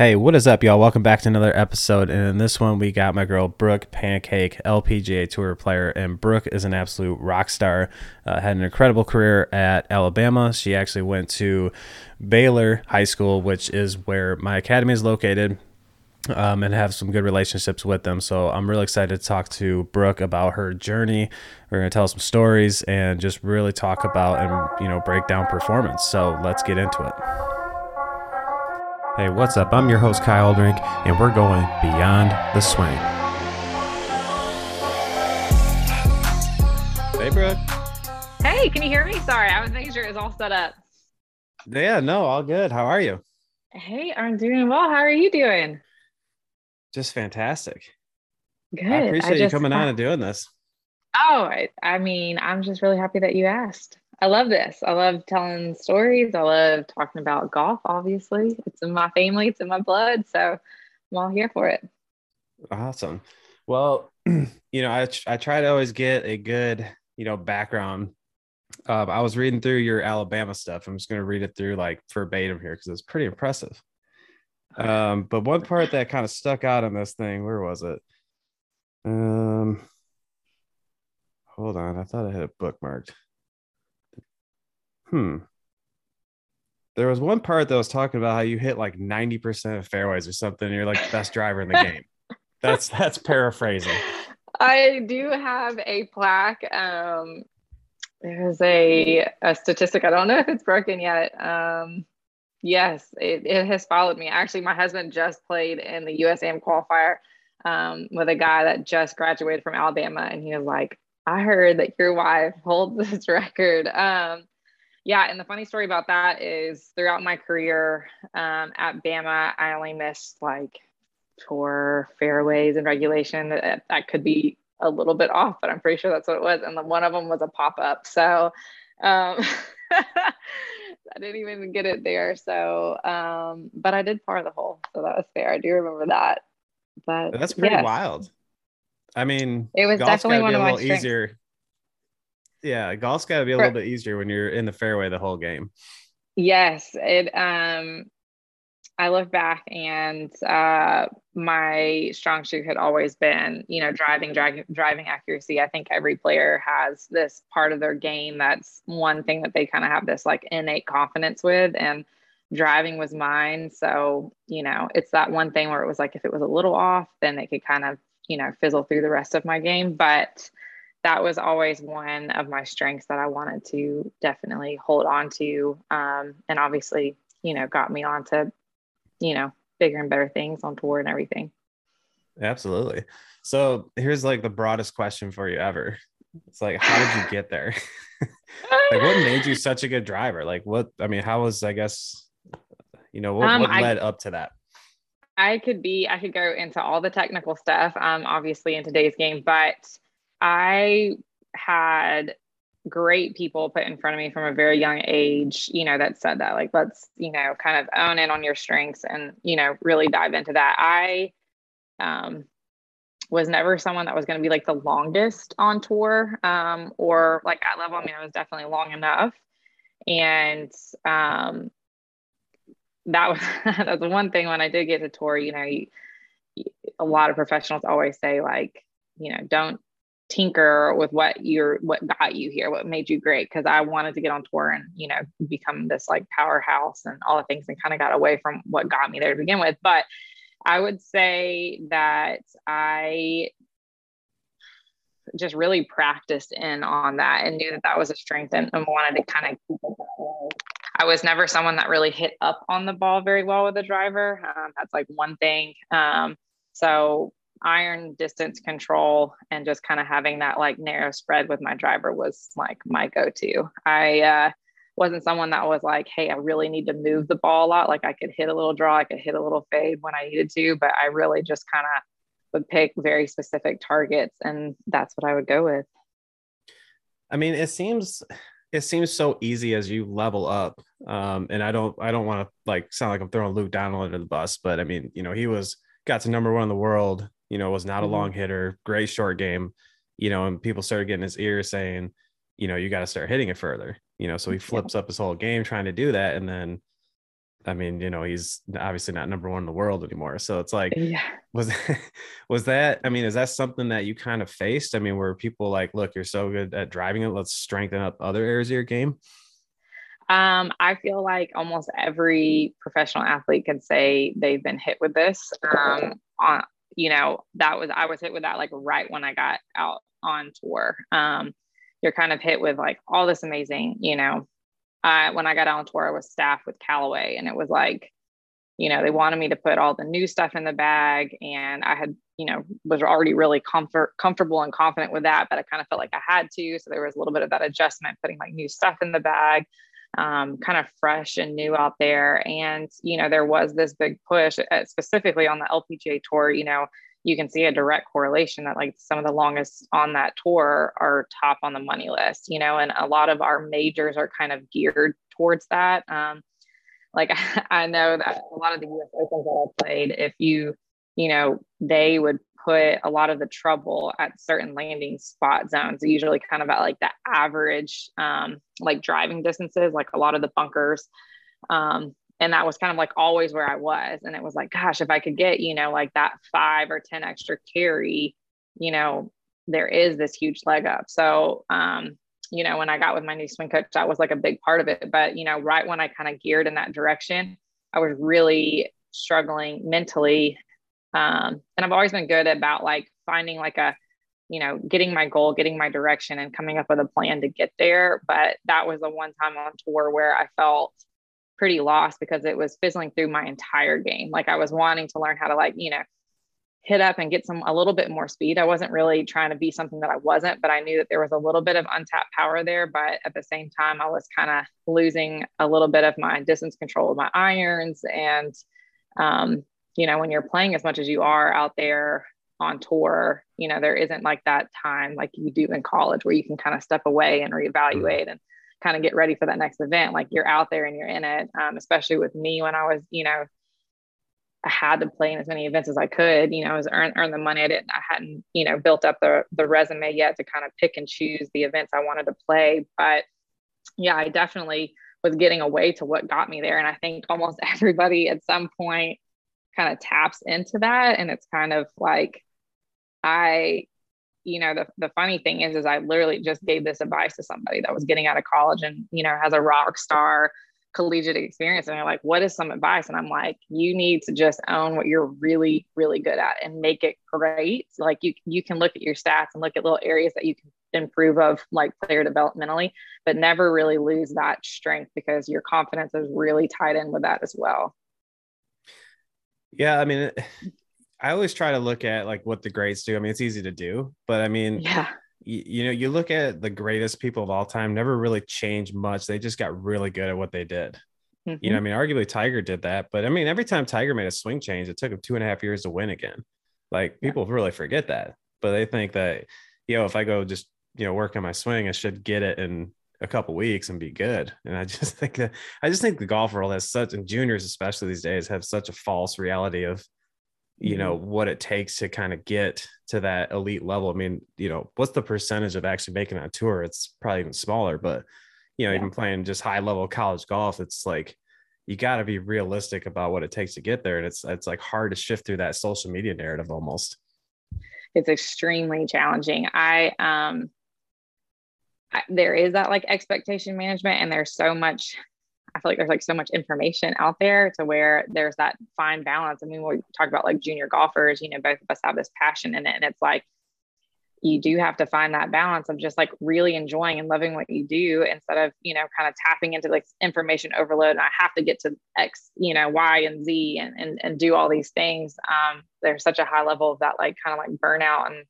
Hey, what is up, y'all? Welcome back to another episode. And in this one, we got my girl Brooke Pancake, LPGA Tour player. And Brooke is an absolute rock star. Uh, had an incredible career at Alabama. She actually went to Baylor High School, which is where my academy is located. Um, and have some good relationships with them. So I'm really excited to talk to Brooke about her journey. We're going to tell some stories and just really talk about and, you know, break down performance. So let's get into it. Hey, what's up? I'm your host, Kiel Alderink, and we're going beyond the swing. Hey, Brooke. Hey, can you hear me? Sorry, I was making sure it was all set up. Yeah, no, all good. How are you? Hey, I'm doing well. How are you doing? Just fantastic. Good. I appreciate I you just- coming on and doing this. Oh, I, I mean, I'm just really happy that you asked. I love this. I love telling stories. I love talking about golf, obviously. It's in my family, it's in my blood. So I'm all here for it. Awesome. Well, you know, I I try to always get a good, you know, background. Um, I was reading through your Alabama stuff. I'm just going to read it through like verbatim here because it's pretty impressive. Um, but one part that kind of stuck out on this thing, where was it? Um, hold on, I thought I had it bookmarked. Hmm. There was one part that was talking about how you hit like 90% of fairways or something. And you're like the best driver in the game. That's that's paraphrasing. I do have a plaque. Um, there's a, a statistic. I don't know if it's broken yet. Um, yes, it, it has followed me. Actually, my husband just played in the US Am qualifier um, with a guy that just graduated from Alabama, and he was like, "I heard that your wife holds this record." Um, yeah, and the funny story about that is throughout my career um, at Bama, I only missed like tour fairways and regulation. That, that could be a little bit off, but I'm pretty sure that's what it was. And then one of them was a pop up. So um, I didn't even get it there. So, um, but I did par the hole. So that was fair. I do remember that. But That's pretty wild. I mean, It was definitely one of my little easier. Yeah, golf's got to be a For- little bit easier when you're in the fairway the whole game. Yes, it um I look back and uh my strong suit had always been, you know, driving drag, driving accuracy. I think every player has this part of their game that's one thing that they kind of have this like innate confidence with and driving was mine. So, you know, it's that one thing where it was like if it was a little off, then it could kind of, you know, fizzle through the rest of my game, but that was always one of my strengths that I wanted to definitely hold on to. Um, and obviously, you know, got me on to, you know, bigger and better things on tour and everything. Absolutely. So here's like the broadest question for you ever. It's like, how did you get there? like, what made you such a good driver? Like, what? I mean, how was I guess, you know, what, Um, what I- led up to that? I could be, I could go into all the technical stuff, um, obviously in today's game, but I had great people put in front of me from a very young age, you know, that said that, like, let's, you know, kind of own in on your strengths and, you know, really dive into that. I, um, was never someone that was going to be like the longest on tour um, or like at level. I mean, I was definitely long enough. And um, that was that's the one thing when I did get to tour, you know, you- a lot of professionals always say like, you know, don't tinker with what you're what got you here, what made you great. Cause I wanted to get on tour and, you know, become this like powerhouse and all the things and kind of got away from what got me there to begin with. But I would say that I just really practiced in on that and knew that that was a strength and, and wanted to kind of keep it. I was never someone that really hit up on the ball very well with a driver. Um, that's like one thing. Um, so iron distance control and just kind of having that like narrow spread with my driver was like my go-to. I uh, wasn't someone that was like, hey, I really need to move the ball a lot. Like I could hit a little draw, I could hit a little fade when I needed to, but I really just kind of would pick very specific targets and that's what I would go with. I mean, it seems it seems so easy as you level up. Um, and I don't I don't want to like sound like I'm throwing Luke Donald under the bus, but I mean, you know, he was got to number one in the world, you know, was not a Mhm. long hitter, great short game, you know, and people started getting his ear saying, you know, you got to start hitting it further, you know, so he Yeah. flips up his whole game trying to do that. And then I mean, you know, he's obviously not number one in the world anymore. So it's like, yeah. was was that? I mean, is that something that you kind of faced? I mean, where people like, look, you're so good at driving it, let's strengthen up other areas of your game. Um, I feel like almost every professional athlete can say they've been hit with this. Um, on you know, that was I was hit with that like right when I got out on tour. Um, you're kind of hit with like all this amazing, you know, uh, when I got out on tour, I was staffed with Callaway, and it was like, you know, they wanted me to put all the new stuff in the bag, and I had, you know, was already really comfort comfortable and confident with that, but I kind of felt like I had to. So there was a little bit of that adjustment, putting like new stuff in the bag, um, kind of fresh and new out there. And you know, there was this big push, uh, specifically on the LPGA tour. You know, you can see a direct correlation that like some of the longest on that tour are top on the money list, you know, and a lot of our majors are kind of geared towards that. Um, like I know that a lot of the US Opens that I played, if you, you know, they would put a lot of the trouble at certain landing spot zones, usually kind of at like the average, um, like driving distances, like a lot of the bunkers. Um, and that was kind of like always where I was. And it was like, gosh, if I could get, you know, like that five or 10 extra carry, you know, there is this huge leg up. So, um, you know, when I got with my new swing coach, that was like a big part of it. But, you know, right when I kind of geared in that direction, I was really struggling mentally. Um, and I've always been good about like finding like a, you know, getting my goal, getting my direction, and coming up with a plan to get there. But that was the one time on tour where I felt pretty lost because it was fizzling through my entire game. Like I was wanting to learn how to like, you know, hit up and get some a little bit more speed. I wasn't really trying to be something that I wasn't, but I knew that there was a little bit of untapped power there. But at the same time, I was kind of losing a little bit of my distance control of my irons. And um, you know, when you're playing as much as you are out there on tour, you know, there isn't like that time like you do in college where you can kind of step away and reevaluate. And kind of get ready for that next event. Like you're out there and you're in it. Um, especially with me when I was, you know, I had to play in as many events as I could. You know, I was earn earn the money. I didn't. I hadn't, you know, built up the the resume yet to kind of pick and choose the events I wanted to play. But yeah, I definitely was getting away to what got me there. And I think almost everybody at some point kind of taps into that. And it's kind of like I you know the, the funny thing is is i literally just gave this advice to somebody that was getting out of college and you know has a rock star collegiate experience and they're like what is some advice and i'm like you need to just own what you're really really good at and make it great like you you can look at your stats and look at little areas that you can improve of like player developmentally but never really lose that strength because your confidence is really tied in with that as well yeah i mean I always try to look at like what the greats do. I mean, it's easy to do, but I mean, yeah, you, you know, you look at the greatest people of all time, never really changed much. They just got really good at what they did. Mm-hmm. You know, I mm-hmm. mean, arguably Tiger did that, but I mean, every time Tiger made a swing change, it took him two and a half years to win again. Like people yeah. really forget that, but they think that, you know, if I go just, you know, work on my swing, I should get it in a couple weeks and be good. And I just think that I just think the golf world has such and juniors, especially these days, have such a false reality of you know mm-hmm. what it takes to kind of get to that elite level i mean you know what's the percentage of actually making that tour it's probably even smaller but you know yeah. even playing just high level college golf it's like you got to be realistic about what it takes to get there and it's it's like hard to shift through that social media narrative almost it's extremely challenging i um There is that like expectation management and there's so much I feel like there's like so much information out there to where there's that fine balance. I mean, we talk about like junior golfers, you know, both of us have this passion in it. And it's like, you do have to find that balance of just like really enjoying and loving what you do instead of, you know, kind of tapping into like information overload. And I have to get to X, you know, Y and Z and, and, and do all these things. Um, there's such a high level of that, like kind of like burnout. And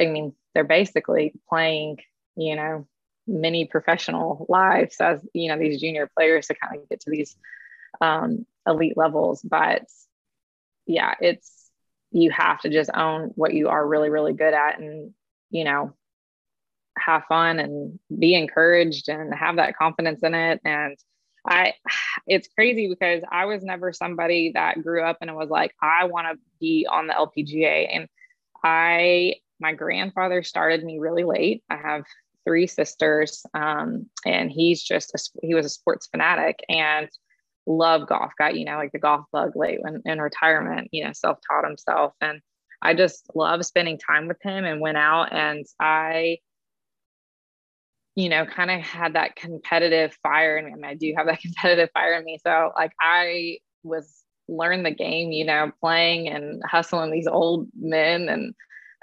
I mean, they're basically playing, you know, many professional lives as you know these junior players to kind of get to these um, elite levels. But yeah it's you have to just own what you are really really good at and you know have fun and be encouraged and have that confidence in it. And I it's crazy because I was never somebody that grew up and was like I want to be on the LPGA and I my grandfather started me really late. I have three sisters, um, and he's just a, he was a sports fanatic. And love golf, got, you know, like the golf bug late when in retirement, you know, self taught himself. And I just love spending time with him and went out and I, you know, kind of had that competitive fire. And I, mean, I do have that competitive fire in me. So like I was learn the game, you know, playing and hustling these old men and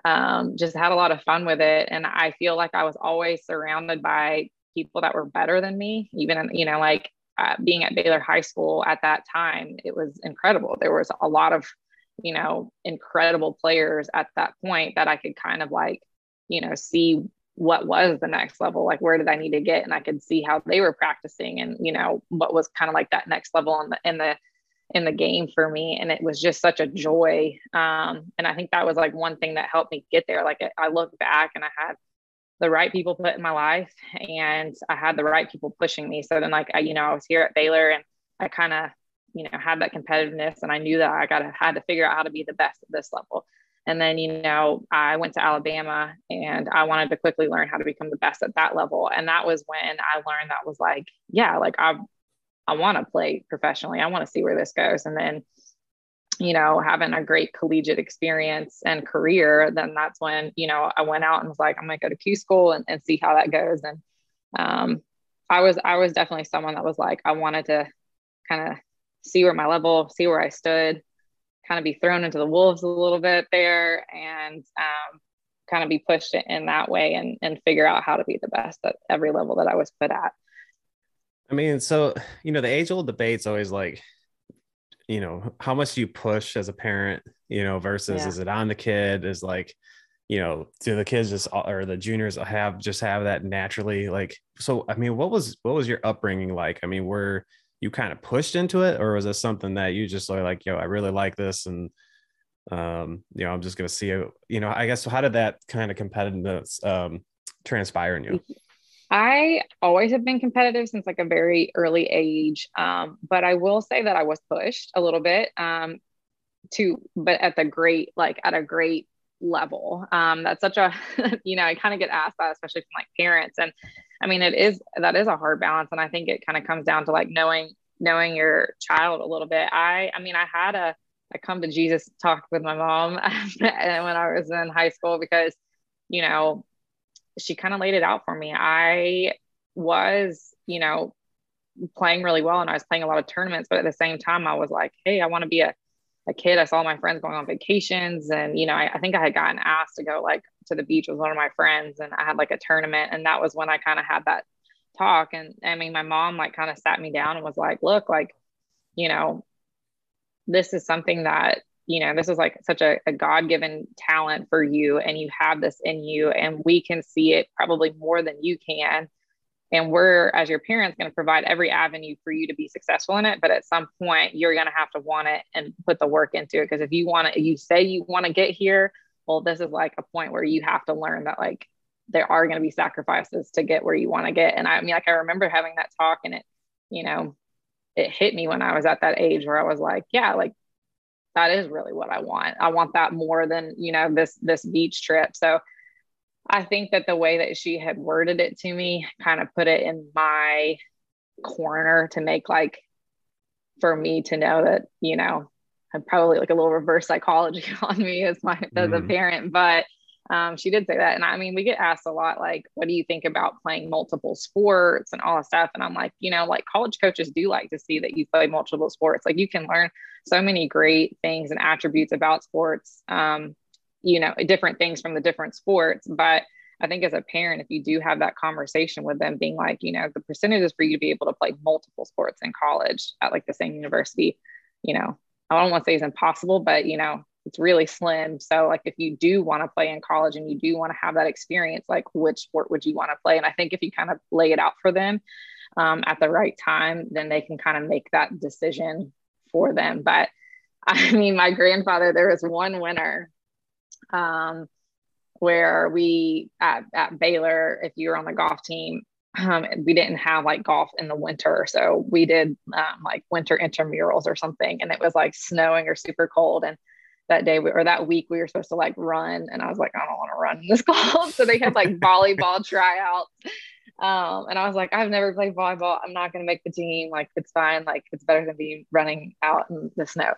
um, just had a lot of fun with it. And I feel like I was always surrounded by people that were better than me, even, you know, like uh, being at Baylor High School at that time, it was incredible. There was a lot of, you know, incredible players at that point that I could kind of like, you know, see what was the next level, like where did I need to get, and I could see how they were practicing, and you know, what was kind of like that next level in the in the in the game for me and it was just such a joy um, and i think that was like one thing that helped me get there like i look back and i had the right people put in my life and i had the right people pushing me so then like I, you know i was here at baylor and i kind of you know had that competitiveness and i knew that i got to had to figure out how to be the best at this level and then you know i went to alabama and i wanted to quickly learn how to become the best at that level and that was when i learned that was like yeah like i I want to play professionally. I want to see where this goes. And then, you know, having a great collegiate experience and career, then that's when, you know, I went out and was like, I'm going to go to Q school and, and see how that goes. And um, I was, I was definitely someone that was like, I wanted to kind of see where my level, see where I stood, kind of be thrown into the wolves a little bit there and um, kind of be pushed in that way and, and figure out how to be the best at every level that I was put at. I mean, so you know, the age old debate's always like, you know, how much do you push as a parent, you know, versus yeah. is it on the kid? Is like, you know, do the kids just or the juniors have just have that naturally? Like, so I mean, what was what was your upbringing like? I mean, were you kind of pushed into it, or was this something that you just like, yo, I really like this, and um, you know, I'm just gonna see. You know, I guess so. how did that kind of competitiveness um transpire in you? I always have been competitive since like a very early age. Um, but I will say that I was pushed a little bit um, to, but at the great, like at a great level. Um, that's such a, you know, I kind of get asked that, especially from like parents. And I mean, it is, that is a hard balance. And I think it kind of comes down to like knowing, knowing your child a little bit. I, I mean, I had a, I come to Jesus talk with my mom when I was in high school because, you know, she kind of laid it out for me. I was, you know, playing really well and I was playing a lot of tournaments, but at the same time, I was like, hey, I want to be a, a kid. I saw my friends going on vacations. And, you know, I, I, think I had gotten asked to go like to the beach with one of my friends and I had like a tournament. And that was when I kind of had that talk. And I mean, my mom like kind of sat me down and was like, look, like, you know, this is something that you know this is like such a, a god-given talent for you and you have this in you and we can see it probably more than you can. And we're as your parents going to provide every avenue for you to be successful in it but at some point you're going to have to want it and put the work into it because if you want to you say you want to get here well this is like a point where you have to learn that like there are going to be sacrifices to get where you want to get. And i mean like i remember having that talk and it you know it hit me when i was at that age where i was like yeah like that is really what I want. I want that more than, you know, this this beach trip. So I think that the way that she had worded it to me kind of put it in my corner to make like for me to know that, you know, I'm probably like a little reverse psychology on me as my mm. as a mm-hmm. parent, but um, she did say that. And I mean, we get asked a lot, like, what do you think about playing multiple sports and all that stuff? And I'm like, you know, like college coaches do like to see that you play multiple sports. Like you can learn so many great things and attributes about sports, um, you know, different things from the different sports. But I think as a parent, if you do have that conversation with them, being like, you know, the percentages for you to be able to play multiple sports in college at like the same university, you know, I don't want to say it's impossible, but you know, it's really slim. So like if you do want to play in college and you do want to have that experience, like which sport would you want to play? And I think if you kind of lay it out for them um, at the right time, then they can kind of make that decision for them. But I mean, my grandfather, there was one winter um, where we at, at Baylor, if you were on the golf team, um, we didn't have like golf in the winter. So we did um, like winter intramurals or something. And it was like snowing or super cold. And that day we, or that week we were supposed to like run and I was like, I don't want to run this cold. So they had like volleyball tryouts Um, and I was like, I've never played volleyball. I'm not going to make the team. Like, it's fine. Like, it's better than being running out in the snow.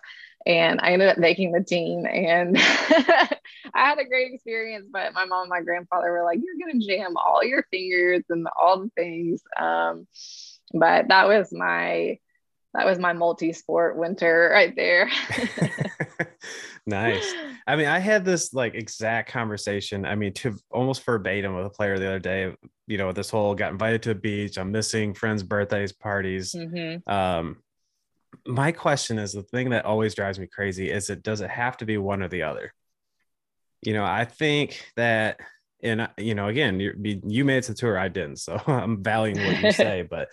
And I ended up making the team. And I had a great experience. But my mom and my grandfather were like, You're going to jam all your fingers and all the things. Um, but that was my that was my multi-sport winter right there. nice. I mean, I had this like exact conversation. I mean, to almost verbatim with a player the other day. You know, this whole got invited to a beach. I'm missing friends' birthdays, parties. Mm-hmm. Um, my question is the thing that always drives me crazy is it does it have to be one or the other? You know, I think that, and you know, again, you you made it to the tour, I didn't, so I'm valuing what you say, but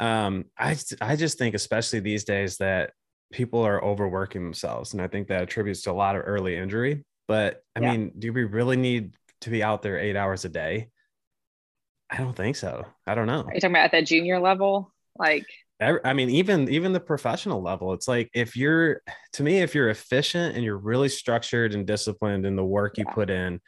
um, I I just think, especially these days, that people are overworking themselves, and I think that attributes to a lot of early injury. But I yeah. mean, do we really need to be out there eight hours a day? I don't think so. I don't know. Are you talking about at the junior level? Like, I mean, even even the professional level, it's like if you're to me, if you're efficient and you're really structured and disciplined in the work you put in,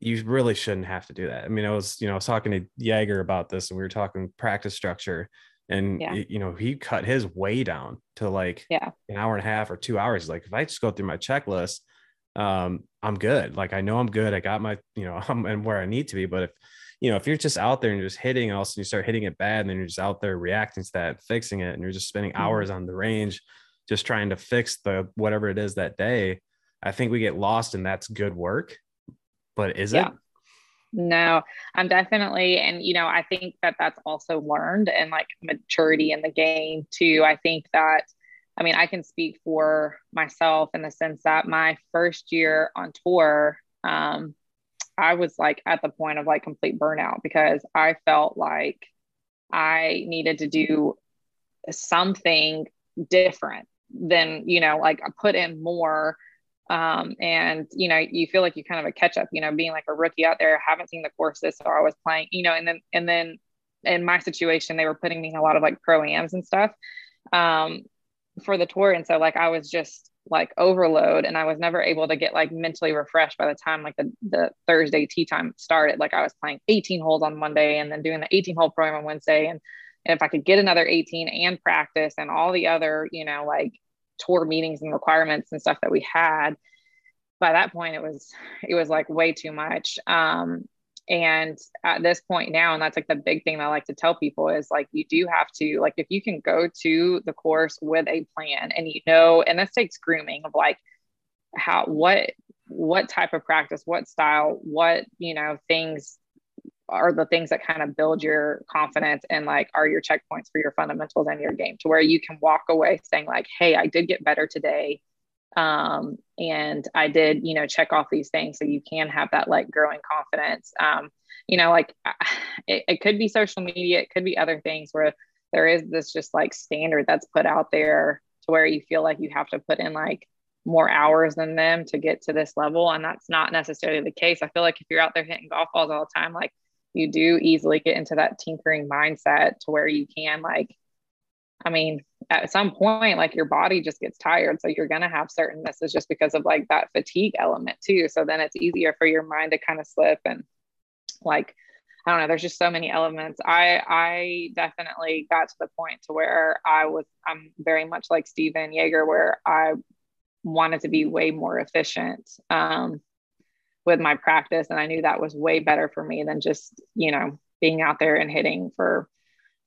you really shouldn't have to do that. I mean, I was, you know, I was talking to Jaeger about this and we were talking practice structure and yeah. you know he cut his way down to like yeah. an hour and a half or two hours. Like if i just go through my checklist um i'm good. Like i know i'm good. I got my you know i'm and where i need to be. But if you know if you're just out there and you're just hitting and also you start hitting it bad and then you're just out there reacting to that fixing it and you're just spending mm-hmm. hours on the range just trying to fix the whatever it is that day i think we get lost and that's good work. But is yeah. it no, I'm definitely, and you know, I think that that's also learned and like maturity in the game too. I think that, I mean, I can speak for myself in the sense that my first year on tour, um, I was like at the point of like complete burnout because I felt like I needed to do something different than, you know, like I put in more um, and you know you feel like you kind of a catch up you know being like a rookie out there haven't seen the courses so i was playing you know and then and then in my situation they were putting me in a lot of like pro ams and stuff um, for the tour. And so like i was just like overload and i was never able to get like mentally refreshed by the time like the, the thursday tee time started. Like i was playing 18 holes on monday and then doing the 18 hole program on wednesday. And, and if i could get another 18 and practice and all the other you know like tour meetings and requirements and stuff that we had. By that point it was it was like way too much. Um and at this point now and that's like the big thing i like to tell people is like you do have to like if you can go to the course with a plan and you know and this takes grooming of like how what what type of practice what style what you know things are the things that kind of build your confidence and like are your checkpoints for your fundamentals and your game to where you can walk away saying like hey i did get better today um, and i did you know check off these things so you can have that like growing confidence. Um, you know like it, it could be social media it could be other things where there is this just like standard that's put out there to where you feel like you have to put in like more hours than them to get to this level and that's not necessarily the case. I feel like if you're out there hitting golf balls all the time like you do easily get into that tinkering mindset to where you can like I mean, at some point, like your body just gets tired. So you're going to have certain misses just because of like that fatigue element too. So then it's easier for your mind to kind of slip and like, I don't know, there's just so many elements. I, I definitely got to the point to where I was, I'm very much like Stephan Jaeger where I wanted to be way more efficient. Um, with my practice. And I knew that was way better for me than just, you know, being out there and hitting for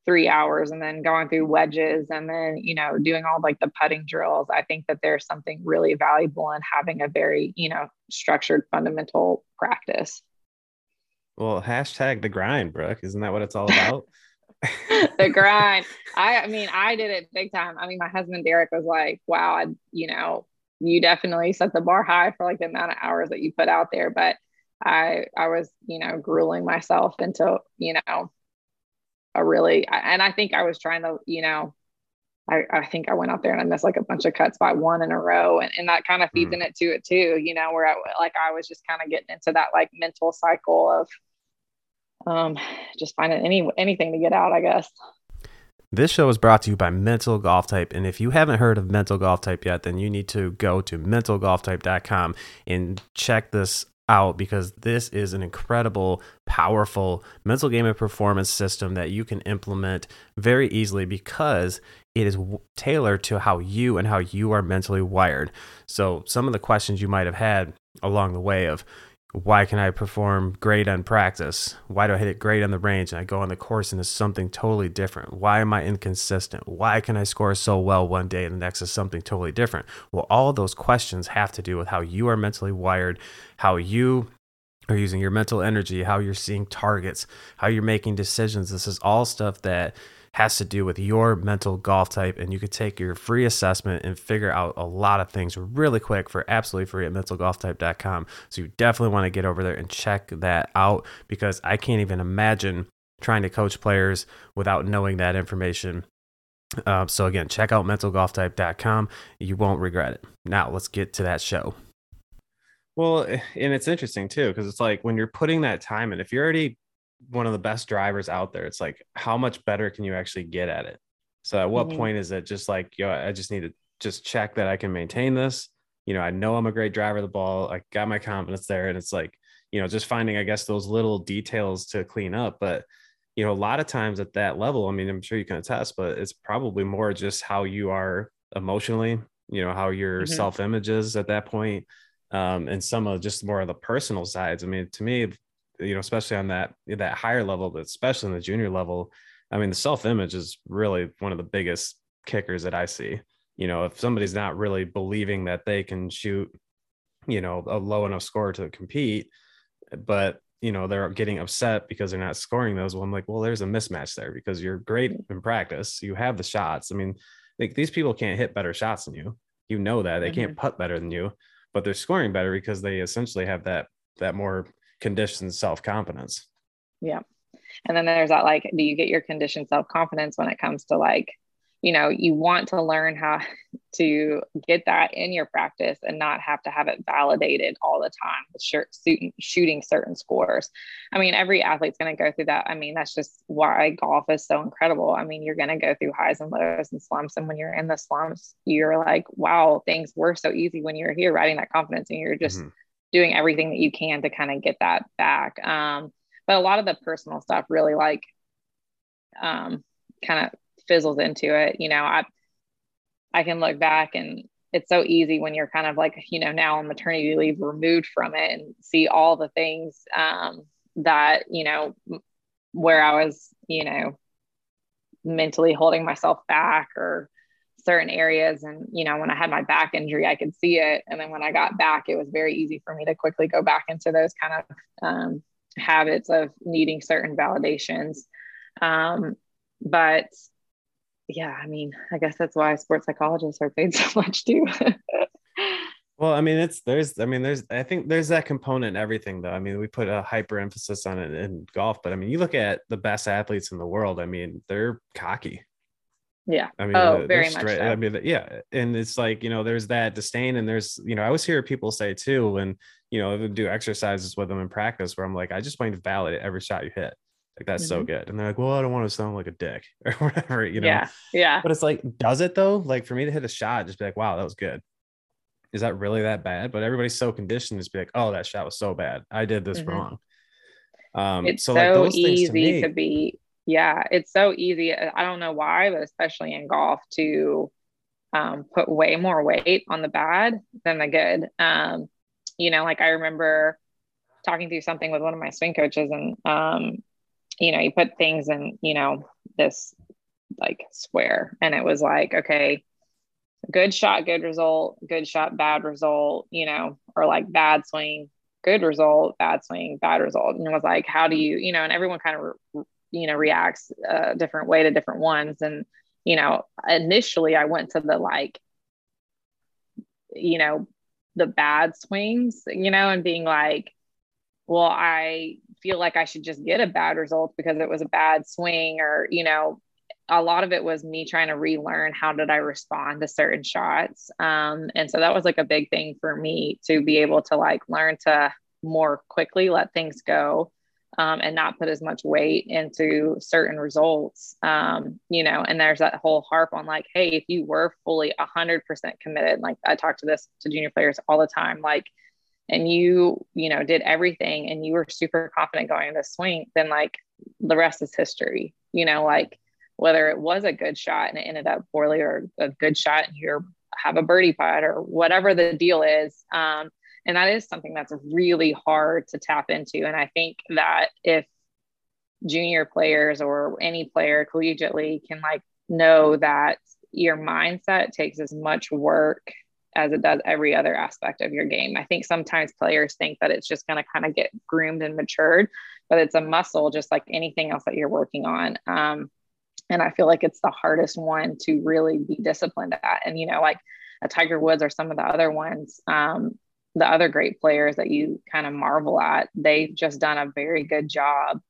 three hours and then going through wedges and then, you know, doing all like the putting drills. I think that there's something really valuable in having a very, you know, structured fundamental practice. Well, hashtag the grind, Brooke. Isn't that what it's all about? the grind. I, I mean, I did it big time. I mean, my husband Derek was like, wow, I, you know, you definitely set the bar high for like the amount of hours that you put out there. But I I was, you know, grueling myself into, you know, a really and I think I was trying to, you know, I, I think I went out there and I missed like a bunch of cuts by one in a row. And, and that kind of feeds mm. into it too, you know, where I like I was just kind of getting into that like mental cycle of um just finding any anything to get out, I guess. This show is brought to you by Mental Golf Type. And if you haven't heard of Mental Golf Type yet, then you need to go to mentalgolftype.com and check this out because this is an incredible, powerful mental game and performance system that you can implement very easily because it is tailored to how you and how you are mentally wired. So, some of the questions you might have had along the way of why can I perform great on practice? Why do I hit it great on the range and I go on the course and it's something totally different? Why am I inconsistent? Why can I score so well one day and the next is something totally different? Well, all those questions have to do with how you are mentally wired, how you are using your mental energy, how you're seeing targets, how you're making decisions. This is all stuff that has to do with your mental golf type. And you could take your free assessment and figure out a lot of things really quick for absolutely free at mentalgolftype.com. So you definitely want to get over there and check that out because I can't even imagine trying to coach players without knowing that information. Uh, so again, check out mentalgolftype.com. You won't regret it. Now let's get to that show. Well, and it's interesting too, because it's like when you're putting that time in, if you're already one of the best drivers out there. It's like, how much better can you actually get at it? So at what mm-hmm. point is it just like, yo, I just need to just check that I can maintain this. You know, I know I'm a great driver of the ball. I got my confidence there. And it's like, you know, just finding, I guess, those little details to clean up. But, you know, a lot of times at that level, I mean, I'm sure you can attest, but it's probably more just how you are emotionally, you know, how your mm-hmm. self image is at that point, um, and some of just more of the personal sides. I mean, to me, you know, especially on that that higher level, but especially in the junior level, I mean, the self image is really one of the biggest kickers that I see. You know, if somebody's not really believing that they can shoot, you know, a low enough score to compete, but you know they're getting upset because they're not scoring those. Well, I'm like, well, there's a mismatch there because you're great in practice, you have the shots. I mean, like these people can't hit better shots than you. You know that they mm-hmm. can't putt better than you, but they're scoring better because they essentially have that that more conditioned self confidence. Yeah. And then there's that like, do you get your conditioned self confidence when it comes to like, you know, you want to learn how to get that in your practice and not have to have it validated all the time with shooting, shooting certain scores. I mean, every athlete's going to go through that. I mean, that's just why golf is so incredible. I mean, you're going to go through highs and lows and slumps. And when you're in the slumps, you're like, wow, things were so easy when you're here riding that confidence and you're just, mm-hmm doing everything that you can to kind of get that back. Um, but a lot of the personal stuff really like um, kind of fizzles into it. You know, I I can look back and it's so easy when you're kind of like, you know, now on maternity leave removed from it and see all the things um, that, you know, where I was, you know, mentally holding myself back or certain areas and you know when i had my back injury i could see it. And then when i got back it was very easy for me to quickly go back into those kind of um, habits of needing certain validations. Um, but yeah i mean i guess that's why sports psychologists are paid so much too. Well i mean it's there's i mean there's i think there's that component in everything though. I mean we put a hyper emphasis on it in golf but i mean you look at the best athletes in the world i mean they're cocky yeah. I mean, oh, very much. So. I mean, yeah. And it's like, you know, there's that disdain. And there's, you know, I always hear people say too, when, you know, I do exercises with them in practice where I'm like, I just want to validate every shot you hit. Like, that's mm-hmm. so good. And they're like, well, I don't want to sound like a dick or whatever, you know? Yeah. Yeah. But it's like, does it though? Like for me to hit a shot, just be like, wow, that was good. Is that really that bad? But everybody's so conditioned to be like, oh, that shot was so bad. I did this mm-hmm. wrong. Um, it's so, so like easy to, me, to be yeah, it's so easy. I don't know why, but especially in golf, to um, put way more weight on the bad than the good. Um, you know, like I remember talking through something with one of my swing coaches, and um, you know, you put things in, you know, this like square, and it was like, okay, good shot, good result, good shot, bad result, you know, or like bad swing, good result, bad swing, bad result. And it was like, how do you, you know, and everyone kind of you know reacts a different way to different ones. And you know initially i went to the like you know the bad swings you know and being like well i feel like i should just get a bad result because it was a bad swing or you know a lot of it was me trying to relearn how did i respond to certain shots. Um, and so that was like a big thing for me to be able to like learn to more quickly let things go um, and not put as much weight into certain results. Um, you know, and there's that whole harp on like, hey, if you were fully 100% committed, like I talk to this to junior players all the time, like and you, you know, did everything and you were super confident going into swing, then like the rest is history. You know, like whether it was a good shot and it ended up poorly or a good shot and you have a birdie putt or whatever the deal is. Um, and that is something that's really hard to tap into. And I think that if junior players or any player collegiately can like know that your mindset takes as much work as it does every other aspect of your game. I think sometimes players think that it's just going to kind of get groomed and matured, but it's a muscle just like anything else that you're working on. Um, and I feel like it's the hardest one to really be disciplined at. And, you know, like a Tiger Woods or some of the other ones, um, the other great players that you kind of marvel at, they've just done a very good job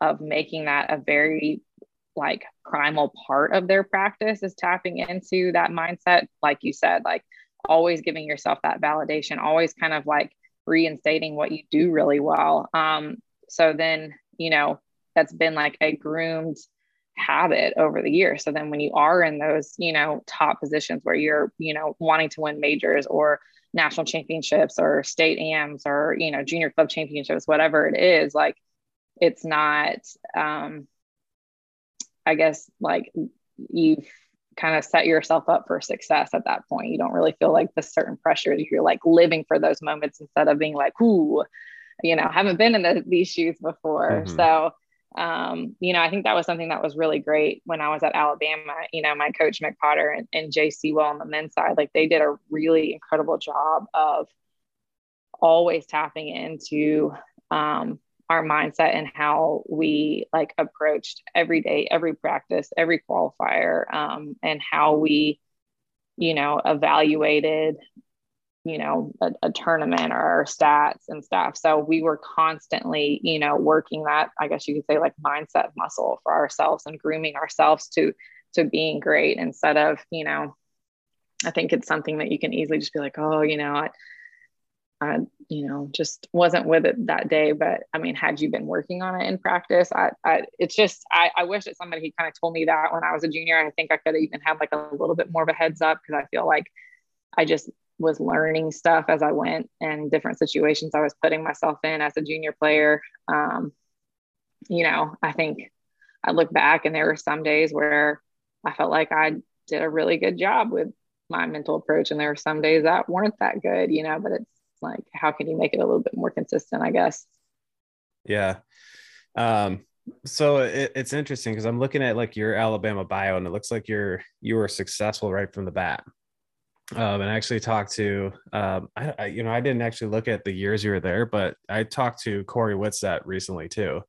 of making that a very like primal part of their practice is tapping into that mindset. Like you said like always giving yourself that validation always kind of like reinstating what you do really well. Um so then you know that's been like a groomed habit over the years. So then when you are in those you know top positions where you're you know wanting to win majors or national championships or state ams or you know junior club championships whatever it is like it's not um i guess like you've kind of set yourself up for success at that point you don't really feel like the certain pressures you're like living for those moments instead of being like ooh you know haven't been in the, these shoes before mm-hmm. so um, you know, I think that was something that was really great when I was at Alabama. You know, my coach Mic Potter and, and Jay Seawell on the men's side, like they did a really incredible job of always tapping into um, our mindset and how we like approached every day, every practice, every qualifier, um, and how we, you know, evaluated you know a, a, tournament or stats and stuff so we were constantly you know working that i guess you could say like mindset muscle for ourselves and grooming ourselves to to being great instead of you know i think it's something that you can easily just be like oh you know i I, you know, just wasn't with it that day. But I mean, had you been working on it in practice, I, I it's just, I, I wish that somebody had kind of told me that when I was a junior. I think I could have even had like a little bit more of a heads up because I feel like I just was learning stuff as I went and different situations I was putting myself in as a junior player. Um, you know, I think I look back and there were some days where I felt like I did a really good job with my mental approach, and there were some days that weren't that good, you know, but it's like, how can you make it a little bit more consistent, I guess? Yeah. Um, so it, it's interesting because I'm looking at like your Alabama bio and it looks like you're you were successful right from the bat um, and actually talked to um, I, I, you know I didn't actually look at the years you were there, but I talked to Cory Whitsett recently too.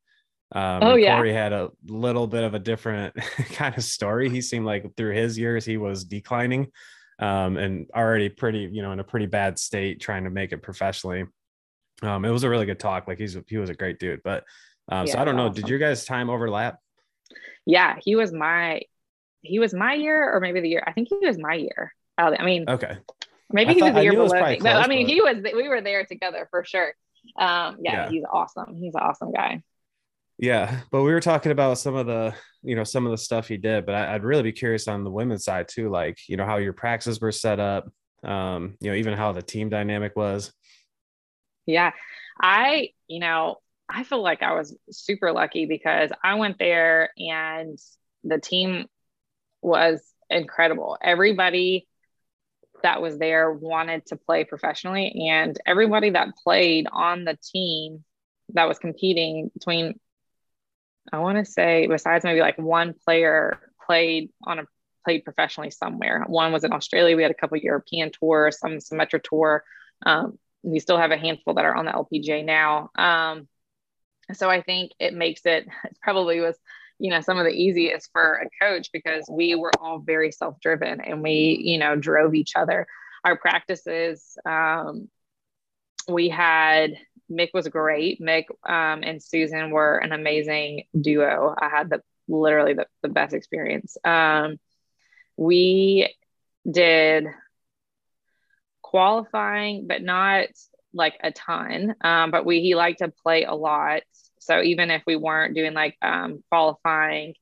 Um, oh yeah, Cory had a little bit of a different kind of story. He seemed like through his years he was declining, um, and already pretty you know in a pretty bad state trying to make it professionally. Um, it was a really good talk. Like he's he was a great dude, but um, yeah, so I don't know. Awesome. Did your guys' time overlap? Yeah, he was my he was my year, or maybe the year. I think he was my year. I mean, okay. Maybe I he was the year below me. Close, I mean, but... he was. We were there together for sure. Um, yeah, yeah, he's awesome. He's an awesome guy. Yeah, but we were talking about some of the, you know, some of the stuff he did. But I, would really be curious on the women's side too, like you know how your practices were set up, um, you know, even how the team dynamic was. Yeah, I, you know, I feel like I was super lucky because I went there and the team was incredible. Everybody that was there wanted to play professionally and everybody that played on the team that was competing between i want to say besides maybe like one player played on a played professionally somewhere. One was in australia we had a couple european tours some Symetra tour. Um, we still have a handful that are on the lpga now. Um, so i think it makes it, it probably was you know some of the easiest for a coach because we were all very self-driven and we you know drove each other. Our practices um, we had Mic was great. Mic um, and susan were an amazing duo. I had the literally the, the best experience. Um, we did qualifying but not like a ton. Um, but we he liked to play a lot so even if we weren't doing like um, qualifying,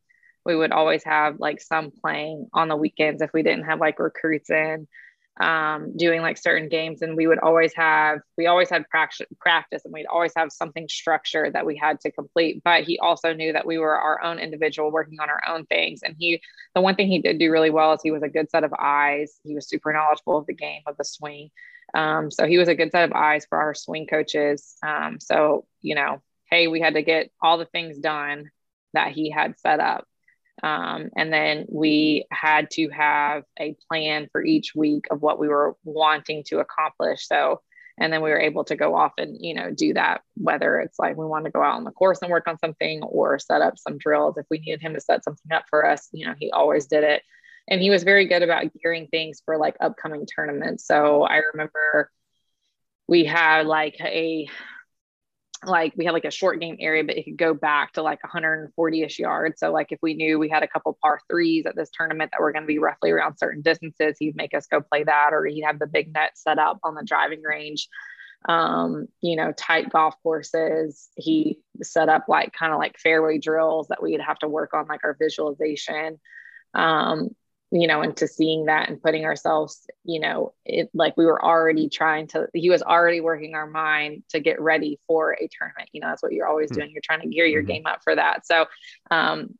we would always have like some playing on the weekends if we didn't have like recruits in. um, doing like certain games. And we would always have we always had practice practice and we'd always have something structured that we had to complete. But he also knew that we were our own individual working on our own things. And he the one thing he did do really well is he was a good set of eyes. He was super knowledgeable of the game of the swing. Um, so he was a good set of eyes for our swing coaches. Um, so you know hey we had to get all the things done that he had set up um, and then we had to have a plan for each week of what we were wanting to accomplish. So, and then we were able to go off and, you know, do that, whether it's like we want to go out on the course and work on something or set up some drills. If we needed him to set something up for us, you know, he always did it. And he was very good about gearing things for like upcoming tournaments. So I remember we had like a like we had like a short game area, but it could go back to like 140-ish yards. So like if we knew we had a couple par threes at this tournament that were going to be roughly around certain distances, he'd make us go play that, or he'd have the big net set up on the driving range. Um, you know, tight golf courses. He set up like kind of like fairway drills that we'd have to work on, like our visualization. Um, you know, into seeing that and putting ourselves, you know, it like we were already trying to, he was already working our mind to get ready for a tournament. You know, that's what you're always mm-hmm. doing. You're trying to gear your mm-hmm. game up for that. So, um,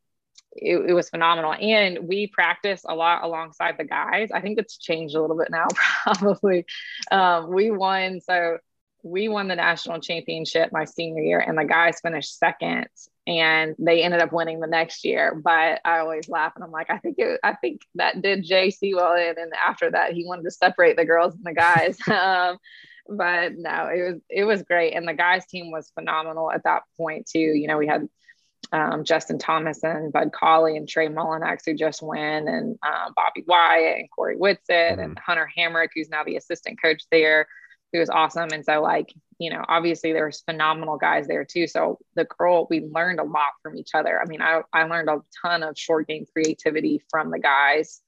it, it, was phenomenal. And we practice a lot alongside the guys. I think it's changed a little bit now, probably. Um, we won. So we won the national championship my senior year, and the guys finished second and they ended up winning the next year. But I always laugh and I'm like, I think it, I think that did Jay Seawell in. And after that, he wanted to separate the girls and the guys. um, but no, it was it was great, and the guys team was phenomenal at that point too. You know, we had um, Justin Thomas and Bud Cauley and Trey Mullinax who just win, and um, Bobby Wyatt and Cory Whitsett mm-hmm. and Hunter Hamrick, who's now the assistant coach there who was awesome. And so, like, you know, obviously there was phenomenal guys there too. So the girl, we learned a lot from each other. I mean, I, I learned a ton of short game creativity from the guys.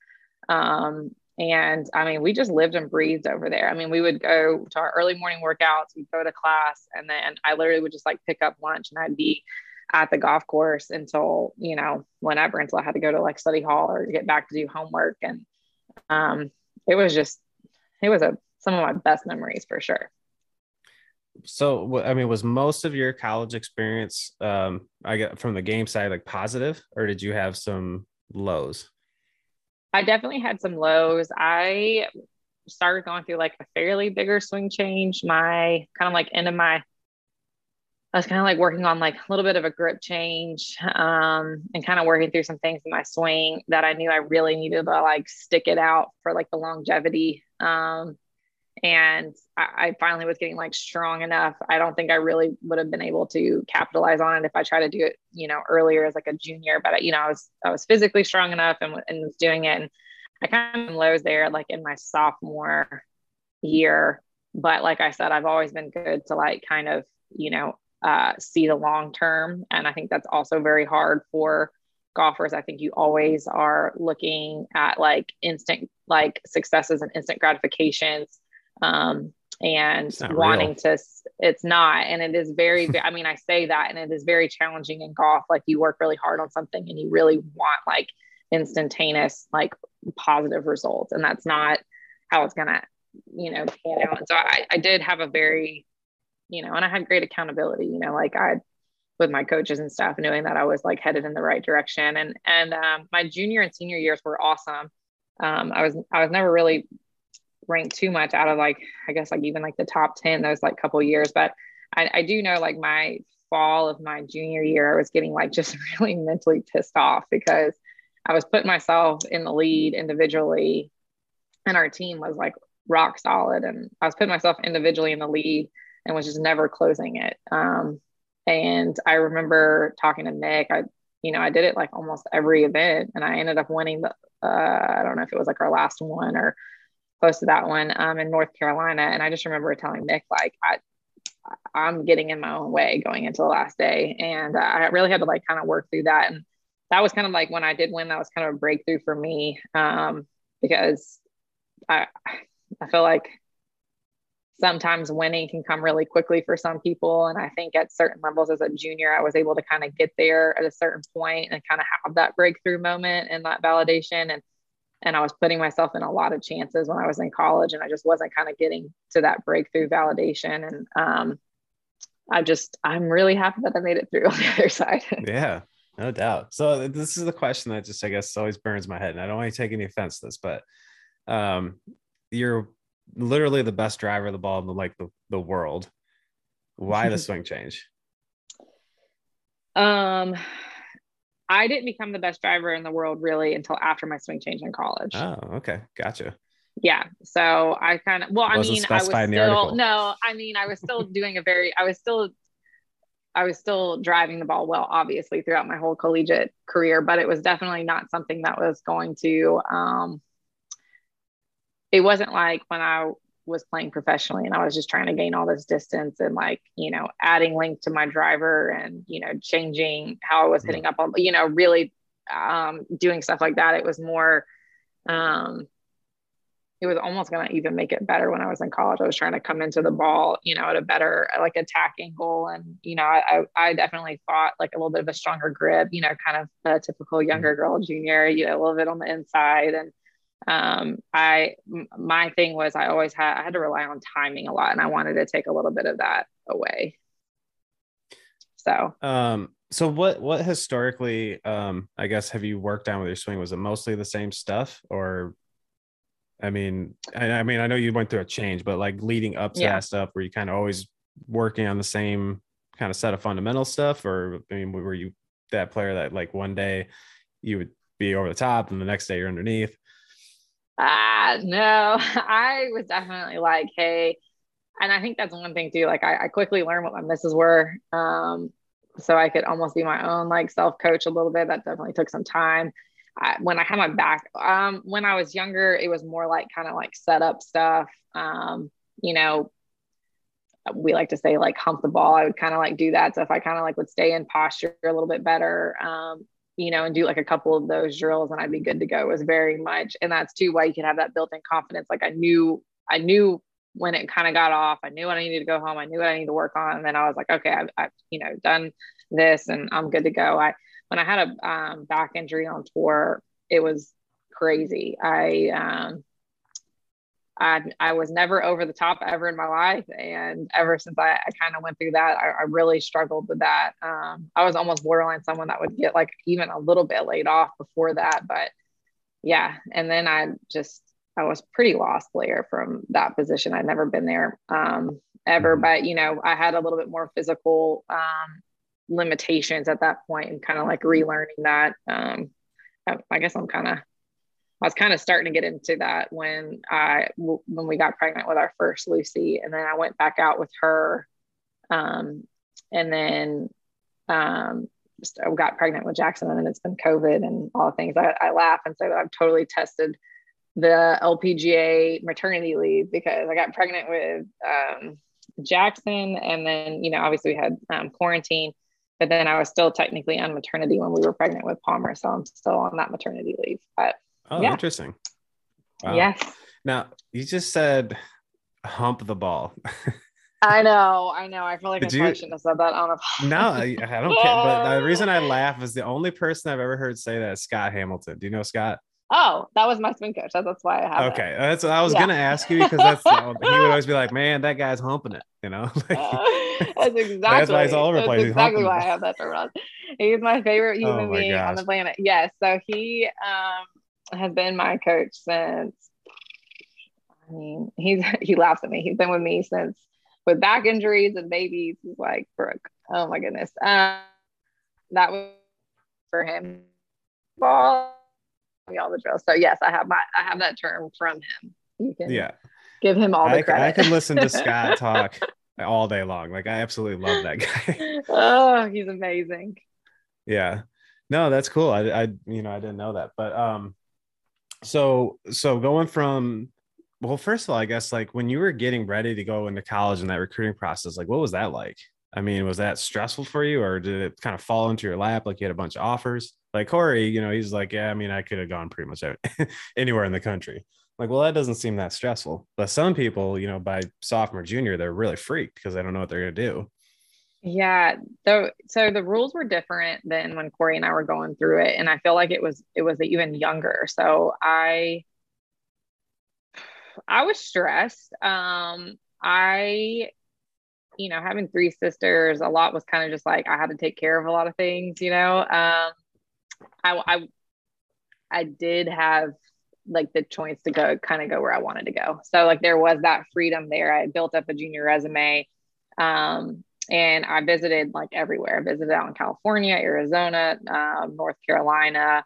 Um, and I mean, we just lived and breathed over there. I mean, we would go to our early morning workouts, we'd go to class, and then I literally would just like pick up lunch and I'd be at the golf course until, you know, whenever, until I had to go to like study hall or get back to do homework. And um, it was just, it was a some of my best memories for sure. So, I mean, was most of your college experience, um, I get from the game side, like positive, or did you have some lows? I definitely had some lows. I started going through like a fairly bigger swing change. My kind of like end of my, I was kind of like working on like a little bit of a grip change um, and kind of working through some things in my swing that I knew I really needed to like stick it out for like the longevity. Um, and I, I, finally was getting like strong enough. I don't think I really would have been able to capitalize on it if I tried to do it, you know, earlier as like a junior. But you know, I was I was physically strong enough and, and was doing it. And I kind of lows there like in my sophomore year. But like I said, I've always been good to like kind of you know uh, see the long term, and I think that's also very hard for golfers. I think you always are looking at like instant like successes and instant gratifications um, and wanting real. to it's not. And it is very i mean i say that and it is very challenging in golf. Like you work really hard on something and you really want like instantaneous like positive results. And that's not how it's gonna you know pan out. And so I, I did have a very you know and i had great accountability you know like i with my coaches and stuff knowing that i was like headed in the right direction. And and um, my junior and senior years were awesome. Um, i was i was never really ranked too much out of like I guess like even like the top 10 those like couple years. But I, I do know like my fall of my junior year, I was getting like just really mentally pissed off because I was putting myself in the lead individually and our team was like rock solid and I was putting myself individually in the lead and was just never closing it. Um, and I remember talking to Mic, I, you know, I did it like almost every event and I ended up winning the, uh, I don't know if it was like our last one or close to that one um, in North Carolina. And I just remember telling Mic, like, I, I'm getting in my own way going into the last day. And uh, I really had to like kind of work through that. And that was kind of like when I did win, that was kind of a breakthrough for me um, because I, I feel like sometimes winning can come really quickly for some people. And I think at certain levels as a junior, I was able to kind of get there at a certain point and kind of have that breakthrough moment and that validation. And and I was putting myself in a lot of chances when I was in college, and I just wasn't kind of getting to that breakthrough validation. And um, I just, I'm really happy that I made it through on the other side. yeah, no doubt. So this is the question that just, I guess, always burns my head, and I don't want to take any offense to this, but um, you're literally the best driver of the ball in the like the, the world. Why the swing change? Um, I didn't become the best driver in the world really until after my swing change in college. Oh, okay, gotcha. Yeah, so I kind of well, I mean, I was still no, I mean, I was still doing a very, I was still, I was still driving the ball well, obviously throughout my whole collegiate career, but it was definitely not something that was going to. um It wasn't like when I was playing professionally and I was just trying to gain all this distance and like, you know, adding length to my driver and, you know, changing how I was hitting up on, you know, really um, doing stuff like that. It was more, um, it was almost going to even make it better when I was in college. I was trying to come into the ball, you know, at a better like attack angle. And, you know, I, I definitely fought like a little bit of a stronger grip, you know, kind of a typical younger girl junior, you know, a little bit on the inside. And, um, I my thing was I always had I had to rely on timing a lot, and I wanted to take a little bit of that away. So, um, so what what historically, um, I guess, have you worked on with your swing? Was it mostly the same stuff, or I mean, I, I mean, I know you went through a change, but like leading up to yeah. that stuff, were you kind of always working on the same kind of set of fundamental stuff, or I mean, were you that player that like one day you would be over the top and the next day you're underneath? Ah, no, I was definitely like, hey, and I think that's one thing too. Like I, I quickly learned what my misses were. Um, so I could almost be my own like self coach a little bit. That definitely took some time. I, when I had my back, um, when I was younger, it was more like kind of like set up stuff. Um, you know, we like to say like hump the ball. I would kind of like do that. So if I kind of like would stay in posture a little bit better, um, you know, and do like a couple of those drills and I'd be good to go. Was very much, and that's too why you can have that built in confidence. Like I knew, I knew when it kind of got off, I knew when I needed to go home. I knew what I needed to work on. And then I was like, okay, I've, I've you know, done this and I'm good to go. I, when I had a um, back injury on tour, it was crazy. I, um, I, I was never over the top ever in my life. And ever since I, I kind of went through that, I, I, really struggled with that. Um, I was almost borderline someone that would get like even a little bit laid off before that. But yeah. And then I just, I was pretty lost player from that position. I'd never been there um, ever, mm-hmm. but you know, I had a little bit more physical um, limitations at that point and kind of like relearning that. Um, I, I guess I'm kind of I was kind of starting to get into that when I when we got pregnant with our first Lucy, and then I went back out with her, um, and then um, I got pregnant with Jackson, and then it's been COVID and all the things. I, I laugh and say that I've totally tested the LPGA maternity leave because I got pregnant with um, Jackson, and then you know obviously we had um, quarantine, but then I was still technically on maternity when we were pregnant with Palmer, so I'm still on that maternity leave, but Oh, yeah. interesting. Wow. Yes. Now you just said hump the ball. I know, I know. I feel like Did I you... shouldn't have said that on a No, I, I don't care. But the reason I laugh is the only person I've ever heard say that is Scott Hamilton. Do you know Scott? Oh, that was my swing coach. That's why I have. Okay, it. that's what I was yeah. gonna ask you because that's he would always be like, "Man, that guy's humping it," you know. like, uh, that's exactly. that's why he's all over the place. exactly why I have that term. He's my favorite human oh my being gosh. on the planet. Yes, so he um has been my coach since I mean, he's he laughs at me. He's been with me since with back injuries and babies. He's like, Brooke, oh my goodness. Um, that was for him. Ball me all the drills. So yes, I have my I have that term from him. You can yeah give him all the I, credit. I can listen to Scott talk all day long. Like I absolutely love that guy. oh, he's amazing. Yeah. No, that's cool. I, I you know I didn't know that, but um so so going from well first of all i guess like when you were getting ready to go into college and that recruiting process like what was that like? I mean was that stressful for you or did it kind of fall into your lap? Like you had a bunch of offers? Like corey you know he's like yeah i mean i could have gone pretty much anywhere in the country. Like well that doesn't seem that stressful. But some people you know by sophomore junior they're really freaked because they don't know what they're going to do Yeah. So so the rules were different than when Corey and I were going through it. And I feel like it was it was even younger. So I I was stressed. Um I you know, having three sisters, a lot was kind of just like I had to take care of a lot of things, you know. Um I I I did have like the choice to go kind of go where I wanted to go. So like there was that freedom there. I built up a junior resume. Um, and I visited like everywhere. I visited out in California, Arizona, um, North Carolina,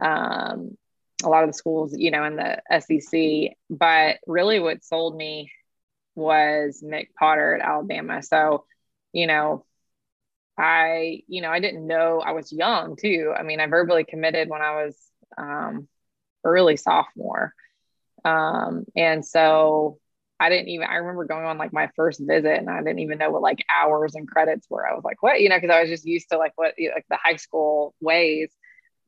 um, a lot of the schools, you know, in the SEC. But really, what sold me was Mic Potter at Alabama. So, you know, I, you know, I didn't know I was young too. I mean, I verbally committed when I was um, early sophomore. Um, and so I didn't even, I remember going on like my first visit and I didn't even know what like hours and credits were. I was like, what, you know, cause I was just used to like what, like the high school ways.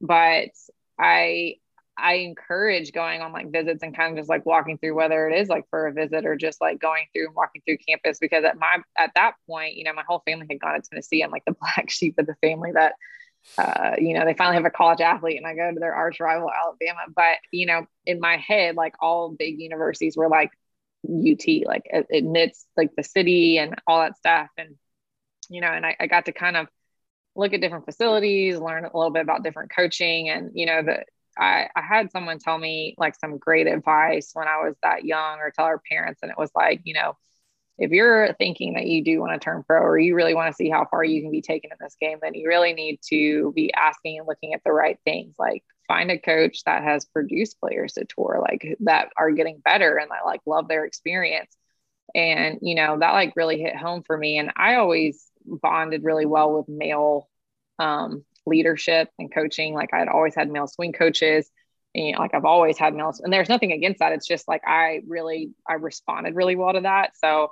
But I, I encourage going on like visits and kind of just like walking through whether it is like for a visit or just like going through and walking through campus because at my at that point, you know, my whole family had gone to Tennessee. I'm like the black sheep of the family that uh, you know, they finally have a college athlete and I go to their arch rival Alabama. But, you know, in my head, like all big universities were like UT, like it, it knits like the city and all that stuff. And, you know, and I, I got to kind of look at different facilities, learn a little bit about different coaching. And, you know, the, I, I had someone tell me like some great advice when I was that young or tell our parents. And it was like, you know, if you're thinking that you do want to turn pro or you really want to see how far you can be taken in this game, then you really need to be asking and looking at the right things. Like find a coach that has produced players to tour, like that are getting better and that like love their experience. And, you know, that like really hit home for me. And I always bonded really well with male um, leadership and coaching. Like I had always had male swing coaches. And, you know, like I've always had males, and there's nothing against that. It's just like I really I responded really well to that. So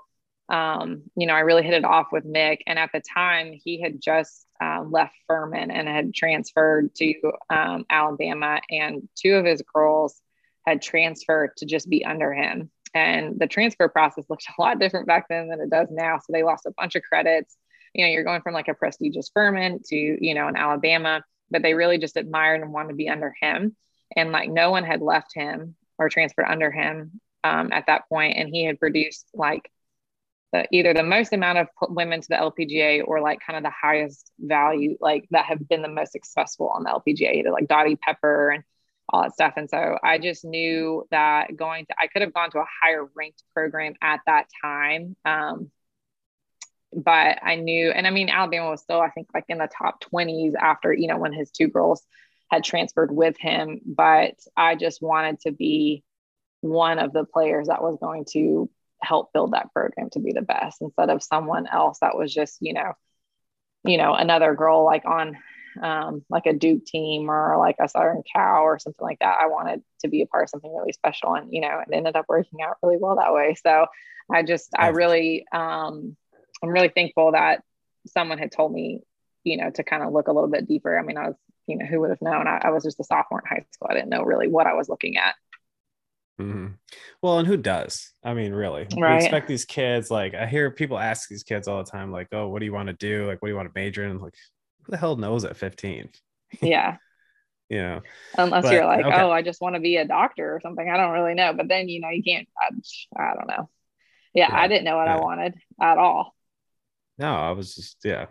um, you know, I really hit it off with Mic. And at the time, he had just uh, left Furman and had transferred to um, Alabama, and two of his girls had transferred to just be under him. And the transfer process looked a lot different back then than it does now. So they lost a bunch of credits. You know, you're going from like a prestigious Furman to, you know, an Alabama, but they really just admired and wanted to be under him. And like no one had left him or transferred under him um, at that point, and he had produced like the, either the most amount of women to the LPGA or like kind of the highest value, like that have been the most successful on the LPGA, either like Dottie Pepper and all that stuff. And so I just knew that going to, I could have gone to a higher ranked program at that time. Um, but I knew, and I mean, Alabama was still, I think, like in the top 20s after, you know, when his two girls had transferred with him. But I just wanted to be one of the players that was going to help build that program to be the best instead of someone else that was just you know you know another girl like on um, like a duke team or like a Southern Cal or something like that. I wanted to be a part of something really special and you know it ended up working out really well that way. So i just i really um i'm really thankful that someone had told me you know to kind of look a little bit deeper. I mean i was you know who would have known? I, I was just a sophomore in high school. I didn't know really what i was looking at Mm-hmm. Well, and who does? I mean, really, right. we expect these kids. Like, I hear people ask these kids all the time, like, "Oh, what do you want to do? Like, what do you want to major in?" Like, who the hell knows at fifteen? Yeah. you know, unless but, you're like, okay. "Oh, I just want to be a doctor or something." I don't really know, but then you know, you can't. I, I don't know. Yeah, yeah, I didn't know what yeah. I wanted at all. No, I was just yeah.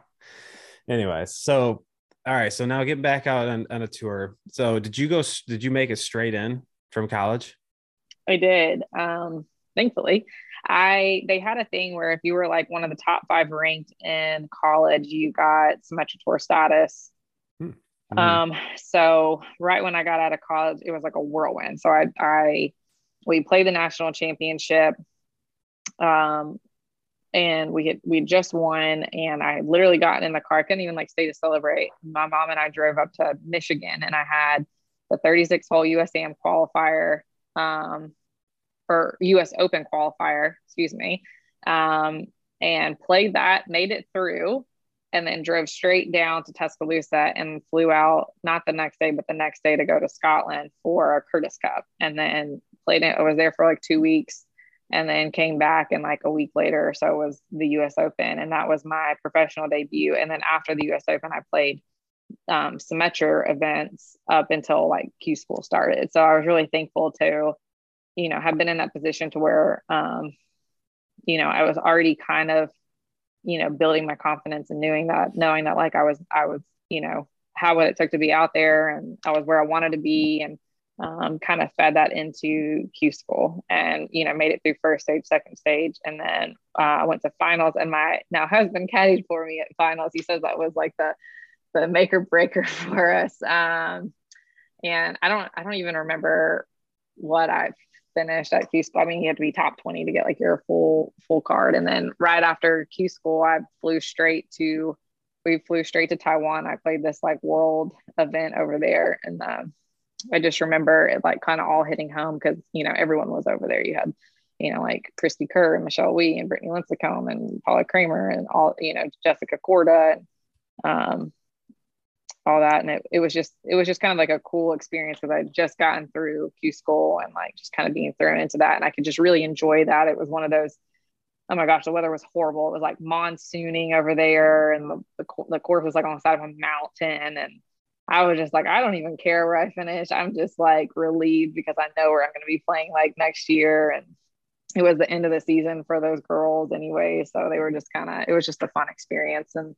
Anyways, so all right, so now getting back out on, on a tour. So did you go? Did you make it straight in from college? I did. Um, thankfully, I they had a thing where if you were like one of the top five ranked in college, you got Symetra Tour status. Mm-hmm. Um, so right when I got out of college, it was like a whirlwind. So I, I, we played the national championship. Um, and we had we just won and I literally got in the car. I couldn't even like stay to celebrate. My mom and I drove up to Michigan and I had the 36 hole US Am qualifier um, or US Open qualifier, excuse me, um, and played that, made it through, and then drove straight down to Tuscaloosa and flew out not the next day, but the next day to go to Scotland for a Curtis Cup, and then played it. I was there for like two weeks, and then came back and like a week later or so was the US Open and that was my professional debut and then after the US Open I played um Symetra events up until like Q school started so I was really thankful to you know have been in that position to where um you know I was already kind of you know building my confidence and knowing that knowing that like I was I was you know how what it took to be out there and I was where I wanted to be and um, kind of fed that into Q school and, you know, made it through first stage, second stage. And then uh, I went to finals and my now husband caddied for me at finals. He says that was like the, the make or breaker for us. Um, and I don't, I don't even remember what I finished at Q school. I mean, you had to be top 20 to get like your full, full card. And then right after Q school, I flew straight to, we flew straight to Taiwan. I played this like world event over there and, um, I just remember it like kind of all hitting home because you know everyone was over there. You had you know like Cristie Kerr and Michelle Wie and Brittany Lincicome and Paula Creamer and all you know Jessica Korda. and um, all that. And it, it was just it was just kind of like a cool experience because I'd just gotten through Q school and like just kind of being thrown into that and I could just really enjoy that. It was one of those oh my gosh, the weather was horrible. It was like monsooning over there, and the, the, the course was like on the side of a mountain, and I was just like, I don't even care where I finish. I'm just like relieved because I know where I'm going to be playing like next year. And it was the end of the season for those girls anyway. So they were just kind of, it was just a fun experience. And,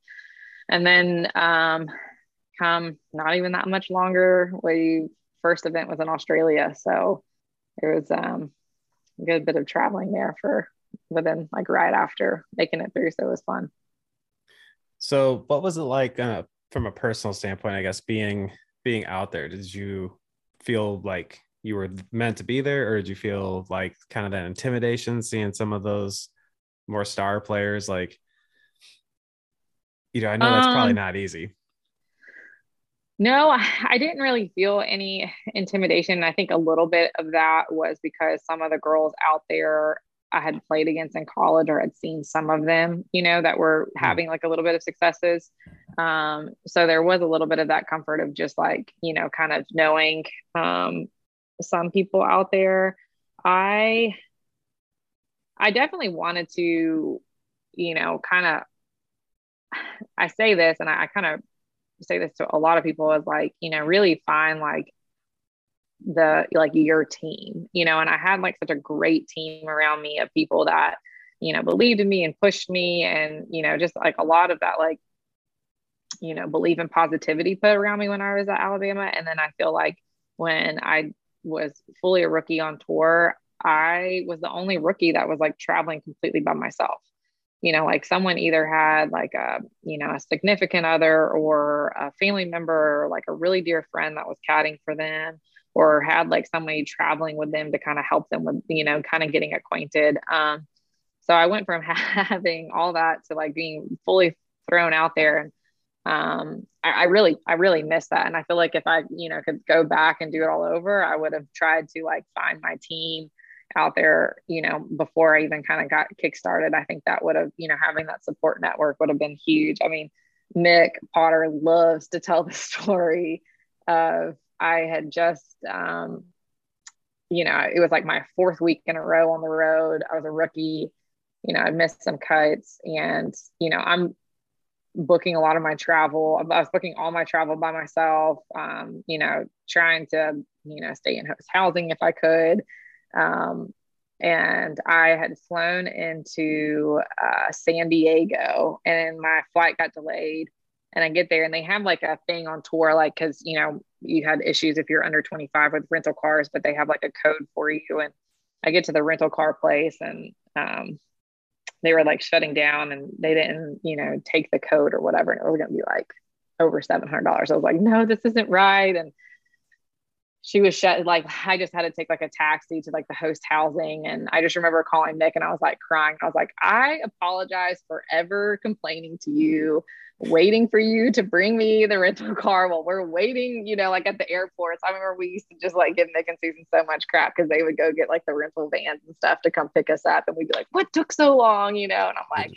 and then, um, come not even that much longer, we first event was in Australia. So it was, um, a good bit of traveling there for, but then like right after making it through. So it was fun. So what was it like, uh, from a personal standpoint, I guess being being out there, did you feel like you were meant to be there, or did you feel like kind of that intimidation seeing some of those more star players? Like, you know, I know that's um, probably not easy. No, I didn't really feel any intimidation. I think a little bit of that was because some of the girls out there I had played against in college or had seen some of them, you know, that were hmm. having like a little bit of successes. Um, so there was a little bit of that comfort of just like, you know, kind of knowing um, some people out there. I I definitely wanted to, you know, kind of I say this and I, I kind of say this to a lot of people is like, you know, really find like the like your team, you know, and I had like such a great team around me of people that, you know, believed in me and pushed me and, you know, just like a lot of that like, you know, believe in positivity put around me when I was at Alabama. And then I feel like when I was fully a rookie on tour, I was the only rookie that was like traveling completely by myself. You know, like someone either had like a, you know, a significant other or a family member or like a really dear friend that was caddying for them or had like somebody traveling with them to kind of help them with, you know, kind of getting acquainted. Um, so I went from having all that to like being fully thrown out there. And um, I, I really, I really miss that. And I feel like if I, you know, could go back and do it all over, I would have tried to like find my team out there, you know, before I even kind of got kickstarted. I think that would have, you know, having that support network would have been huge. I mean, Mic Potter loves to tell the story of I had just, um, you know, it was like my fourth week in a row on the road. I was a rookie. You know, I missed some cuts, and you know, I'm booking a lot of my travel. I was booking all my travel by myself. Um, you know, trying to you know stay in host housing if I could. Um, and I had flown into uh, San Diego, and my flight got delayed and I get there and they have like a thing on tour, like, cause you know, you had issues if you're under 25 with rental cars, but they have like a code for you. And I get to the rental car place and, um, they were like shutting down and they didn't, you know, take the code or whatever. And it was going to be like over $700. I was like, no, this isn't right. And she was shut like I just had to take like a taxi to like the host housing and I just remember calling Mic and I was like crying. I was like, I apologize for ever complaining to you waiting for you to bring me the rental car while we're waiting, you know, like at the airports. I remember we used to just like give Mic and Susan so much crap because they would go get like the rental vans and stuff to come pick us up. And we'd be like, what took so long, you know? And I'm like,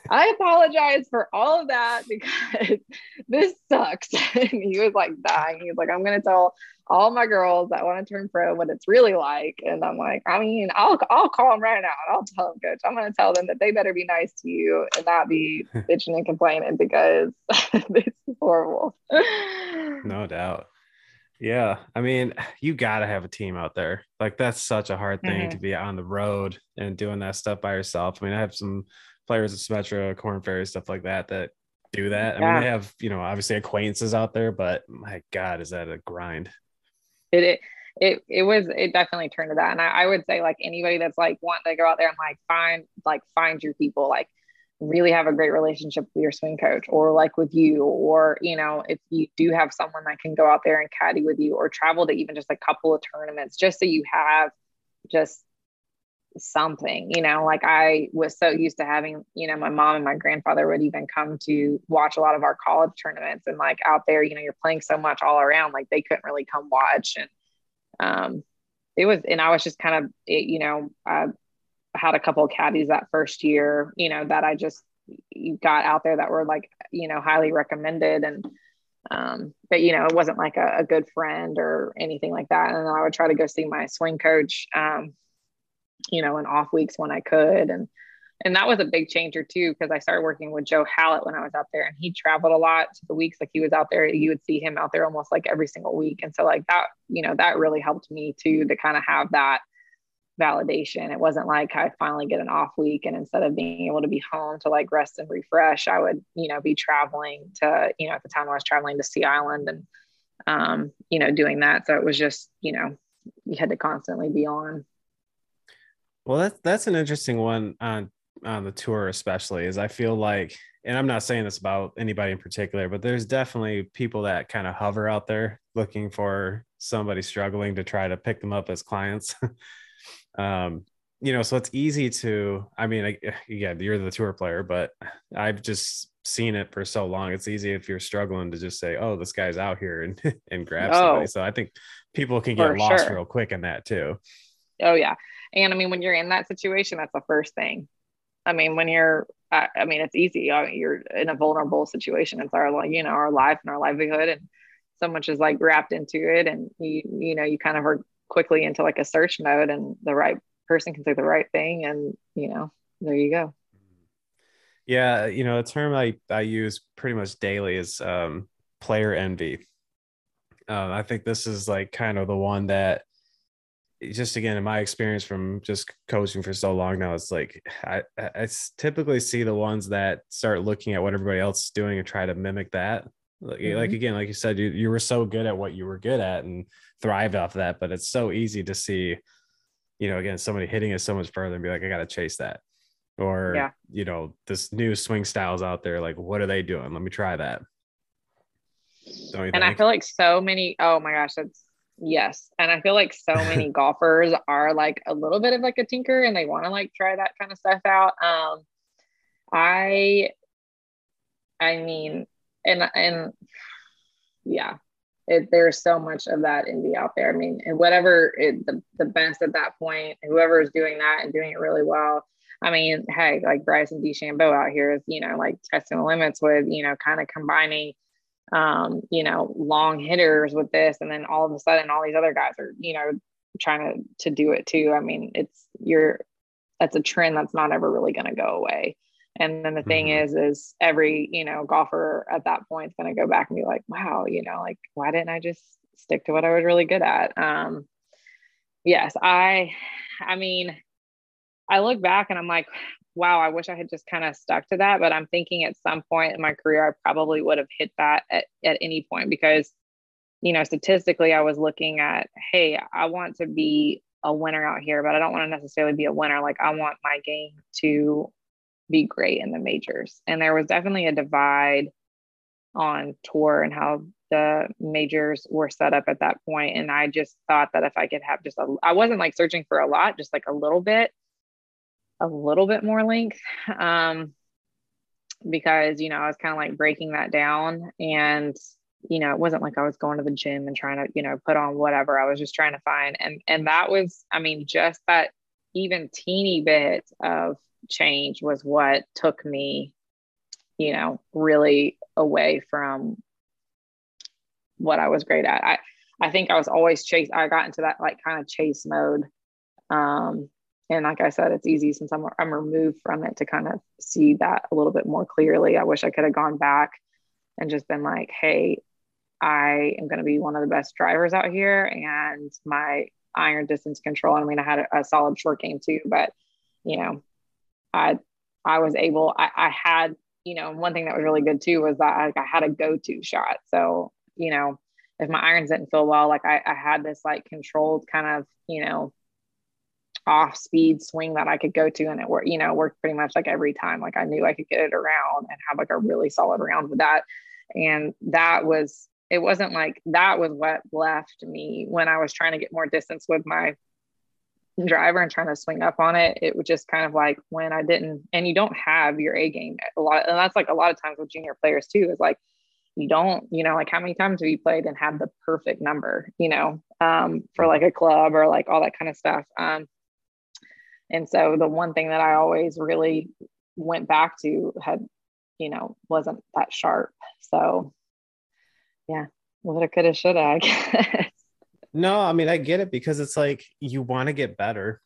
I apologize for all of that because this sucks. and he was like dying. He was like, I'm going to tell all my girls that want to turn pro what it's really like. And I'm like, I mean, I'll I'll call them right now and I'll tell them, coach, I'm gonna tell them that they better be nice to you and not be bitching and complaining because this is horrible. no doubt. Yeah. I mean, you gotta have a team out there. Like that's such a hard thing mm-hmm. to be on the road and doing that stuff by yourself. I mean, I have some players of Symetra, Korn Ferry, stuff like that that do that. I mean, they have, you know, obviously acquaintances out there, but my God, is that a grind? It, it, it, it was, it definitely turned to that. And I, I would say like anybody that's like wanting to go out there and like find, like find your people, like really have a great relationship with your swing coach or like with you, or, you know, if you do have someone that can go out there and caddy with you or travel to even just a couple of tournaments, just so you have just something you know like i was so used to having you know my mom and my grandfather would even come to watch a lot of our college tournaments and like out there you know you're playing so much all around like they couldn't really come watch. And um it was and i was just kind of it, you know i had a couple of caddies that first year you know that i just got out there that were like you know highly recommended and um but you know it wasn't like a, a good friend or anything like that. And then i would try to go see my swing coach um you know, in off weeks when I could. And and that was a big changer too, because I started working with Joe Hallett when I was out there and he traveled a lot to the weeks like he was out there. You would see him out there almost like every single week. And so like that, you know, that really helped me too to kind of have that validation. It wasn't like I finally get an off week and instead of being able to be home to like rest and refresh, I would, you know, be traveling to, you know, at the time I was traveling to Sea Island and um, you know, doing that. So it was just, you know, you had to constantly be on. Well, that's that's an interesting one on on the tour, especially is I feel like, and I'm not saying this about anybody in particular, but there's definitely people that kind of hover out there looking for somebody struggling to try to pick them up as clients. um, you know, so it's easy to, I mean, I, yeah, you're the tour player, but I've just seen it for so long. It's easy if you're struggling to just say, "Oh, this guy's out here," and and grab oh, somebody. So I think people can get lost sure. real quick in that too. Oh yeah, and I mean, when you're in that situation, that's the first thing. I mean, when you're, I, I mean, it's easy. I mean, you're in a vulnerable situation. It's our, you know, our life and our livelihood, and so much is like wrapped into it. And you, you know, you kind of are quickly into like a search mode, and the right person can say the right thing, and you know, there you go. Yeah, you know, a term I I use pretty much daily is um, player envy. Uh, I think this is like kind of the one that just again in my experience from just coaching for so long now it's like I, I typically see the ones that start looking at what everybody else is doing and try to mimic that like, mm-hmm. like again like you said you, you were so good at what you were good at and thrived off that but it's so easy to see you know again somebody hitting it so much further and be like i gotta chase that or yeah. you know this new swing styles out there like what are they doing let me try that and think? i feel like so many oh my gosh that's Yes. And I feel like so many golfers are like a little bit of like a tinker and they want to like try that kind of stuff out. Um I I mean and and yeah, it, there's so much of that indie out there. I mean, and whatever it, the, the best at that point, whoever is doing that and doing it really well. I mean, hey, like Bryson DeChambeau out here is, you know, like testing the limits with, you know, kind of combining um, you know, long hitters with this, and then all of a sudden, all these other guys are, you know, trying to to do it too. I mean, it's you're that's a trend that's not ever really going to go away. And then the thing mm-hmm. is, is every you know golfer at that point is going to go back and be like, wow, you know, like why didn't I just stick to what I was really good at? Um, yes, I, I mean, I look back and I'm like, wow, I wish I had just kind of stuck to that. But I'm thinking at some point in my career, I probably would have hit that at, at any point because, you know, statistically, I was looking at, hey, I want to be a winner out here, but I don't want to necessarily be a winner. Like, I want my game to be great in the majors. And there was definitely a divide on tour and how the majors were set up at that point. And I just thought that if I could have just a, I wasn't like searching for a lot, just like a little bit a little bit more length um, because, you know, I was kind of like breaking that down. And, you know, it wasn't like I was going to the gym and trying to, you know, put on whatever. I was just trying to find. And, and that was, I mean, just that even teeny bit of change was what took me, you know, really away from what I was great at. I, I think I was always chase. I got into that like kind of chase mode. Um, and like I said, it's easy since I'm I'm removed from it to kind of see that a little bit more clearly. I wish I could have gone back and just been like, hey, I am going to be one of the best drivers out here, and my iron distance control. I mean, I had a, a solid short game too, but you know, I I was able. I, I had you know one thing that was really good too was that I, I had a go to shot. So you know, if my irons didn't feel well, like I, I had this like controlled kind of you know off speed swing that I could go to and it worked, you know, worked pretty much like every time. Like I knew I could get it around and have like a really solid round with that. And that was it wasn't like that was what left me when I was trying to get more distance with my driver and trying to swing up on it. It was just kind of like when I didn't, and you don't have your A game a lot. And that's like a lot of times with junior players too, is like you don't, you know, like how many times have you played and had the perfect number, you know, um, for like a club or like all that kind of stuff. Um, and so the one thing that I always really went back to had, you know, wasn't that sharp. So yeah, woulda, coulda, shoulda, I guess. No, I mean I get it because it's like you want to get better.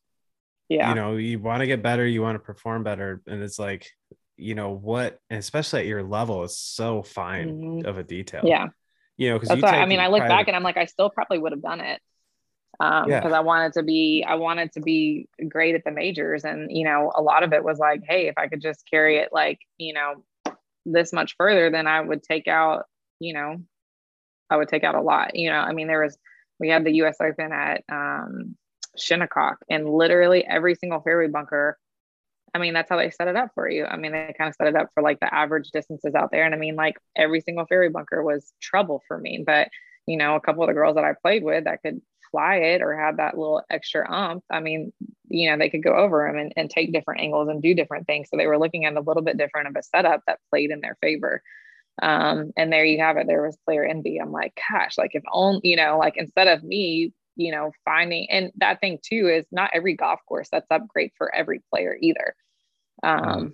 Yeah. You know, you want to get better, you want to perform better. And it's like, you know, what especially at your level is so fine mm-hmm. of a detail. Yeah. You know, because I mean I look private... back and I'm like, I still probably would have done it. Um, because yeah. I wanted to be I wanted to be great at the majors. And you know, a lot of it was like, hey, if I could just carry it like, you know, this much further, then I would take out, you know, I would take out a lot. You know, I mean, there was we had the U.S. Open at um, Shinnecock, and literally every single fairway bunker. I mean, that's how they set it up for you. I mean, they kind of set it up for like the average distances out there, and I mean, like every single fairway bunker was trouble for me. But you know, a couple of the girls that I played with that could fly it or have that little extra ump. I mean, you know, they could go over them and, and take different angles and do different things. So they were looking at a little bit different of a setup that played in their favor. Um, and there you have it. There was player envy. I'm like, gosh, like if only, you know, like instead of me, you know, finding, and that thing too is not every golf course that's up great for every player either. Um, mm.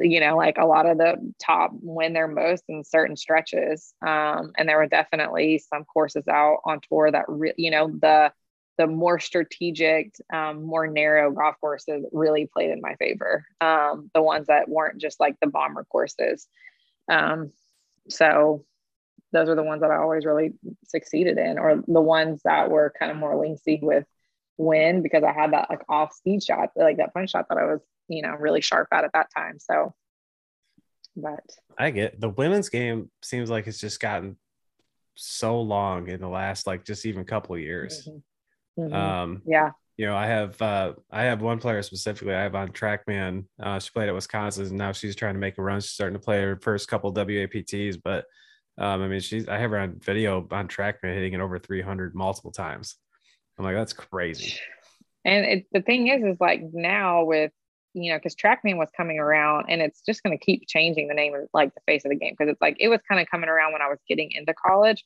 You know, like a lot of the top win their most in certain stretches. Um, and there were definitely some courses out on tour that, really, you know, the, the more strategic, um, more narrow golf courses really played in my favor. Um, the ones that weren't just like the bomber courses. Um, so those are the ones that I always really succeeded in, or the ones that were kind of more lengthy with win because I had that like off speed shot, like that punch shot that I was, you know, really sharp at at that time. So, but I get the women's game seems like it's just gotten so long in the last like just even couple of years. Mm-hmm. Mm-hmm. Um, yeah you know, I have uh, I have one player specifically. I have on TrackMan. Uh, she played at Wisconsin, and now she's trying to make a run. She's starting to play her first couple WAPTs, but um, I mean, she's I have her on video on TrackMan hitting it over 300 multiple times. I'm like, that's crazy. And it, the thing is, is like now with you know, because TrackMan was coming around, and it's just going to keep changing the name of like the face of the game because it's like it was kind of coming around when I was getting into college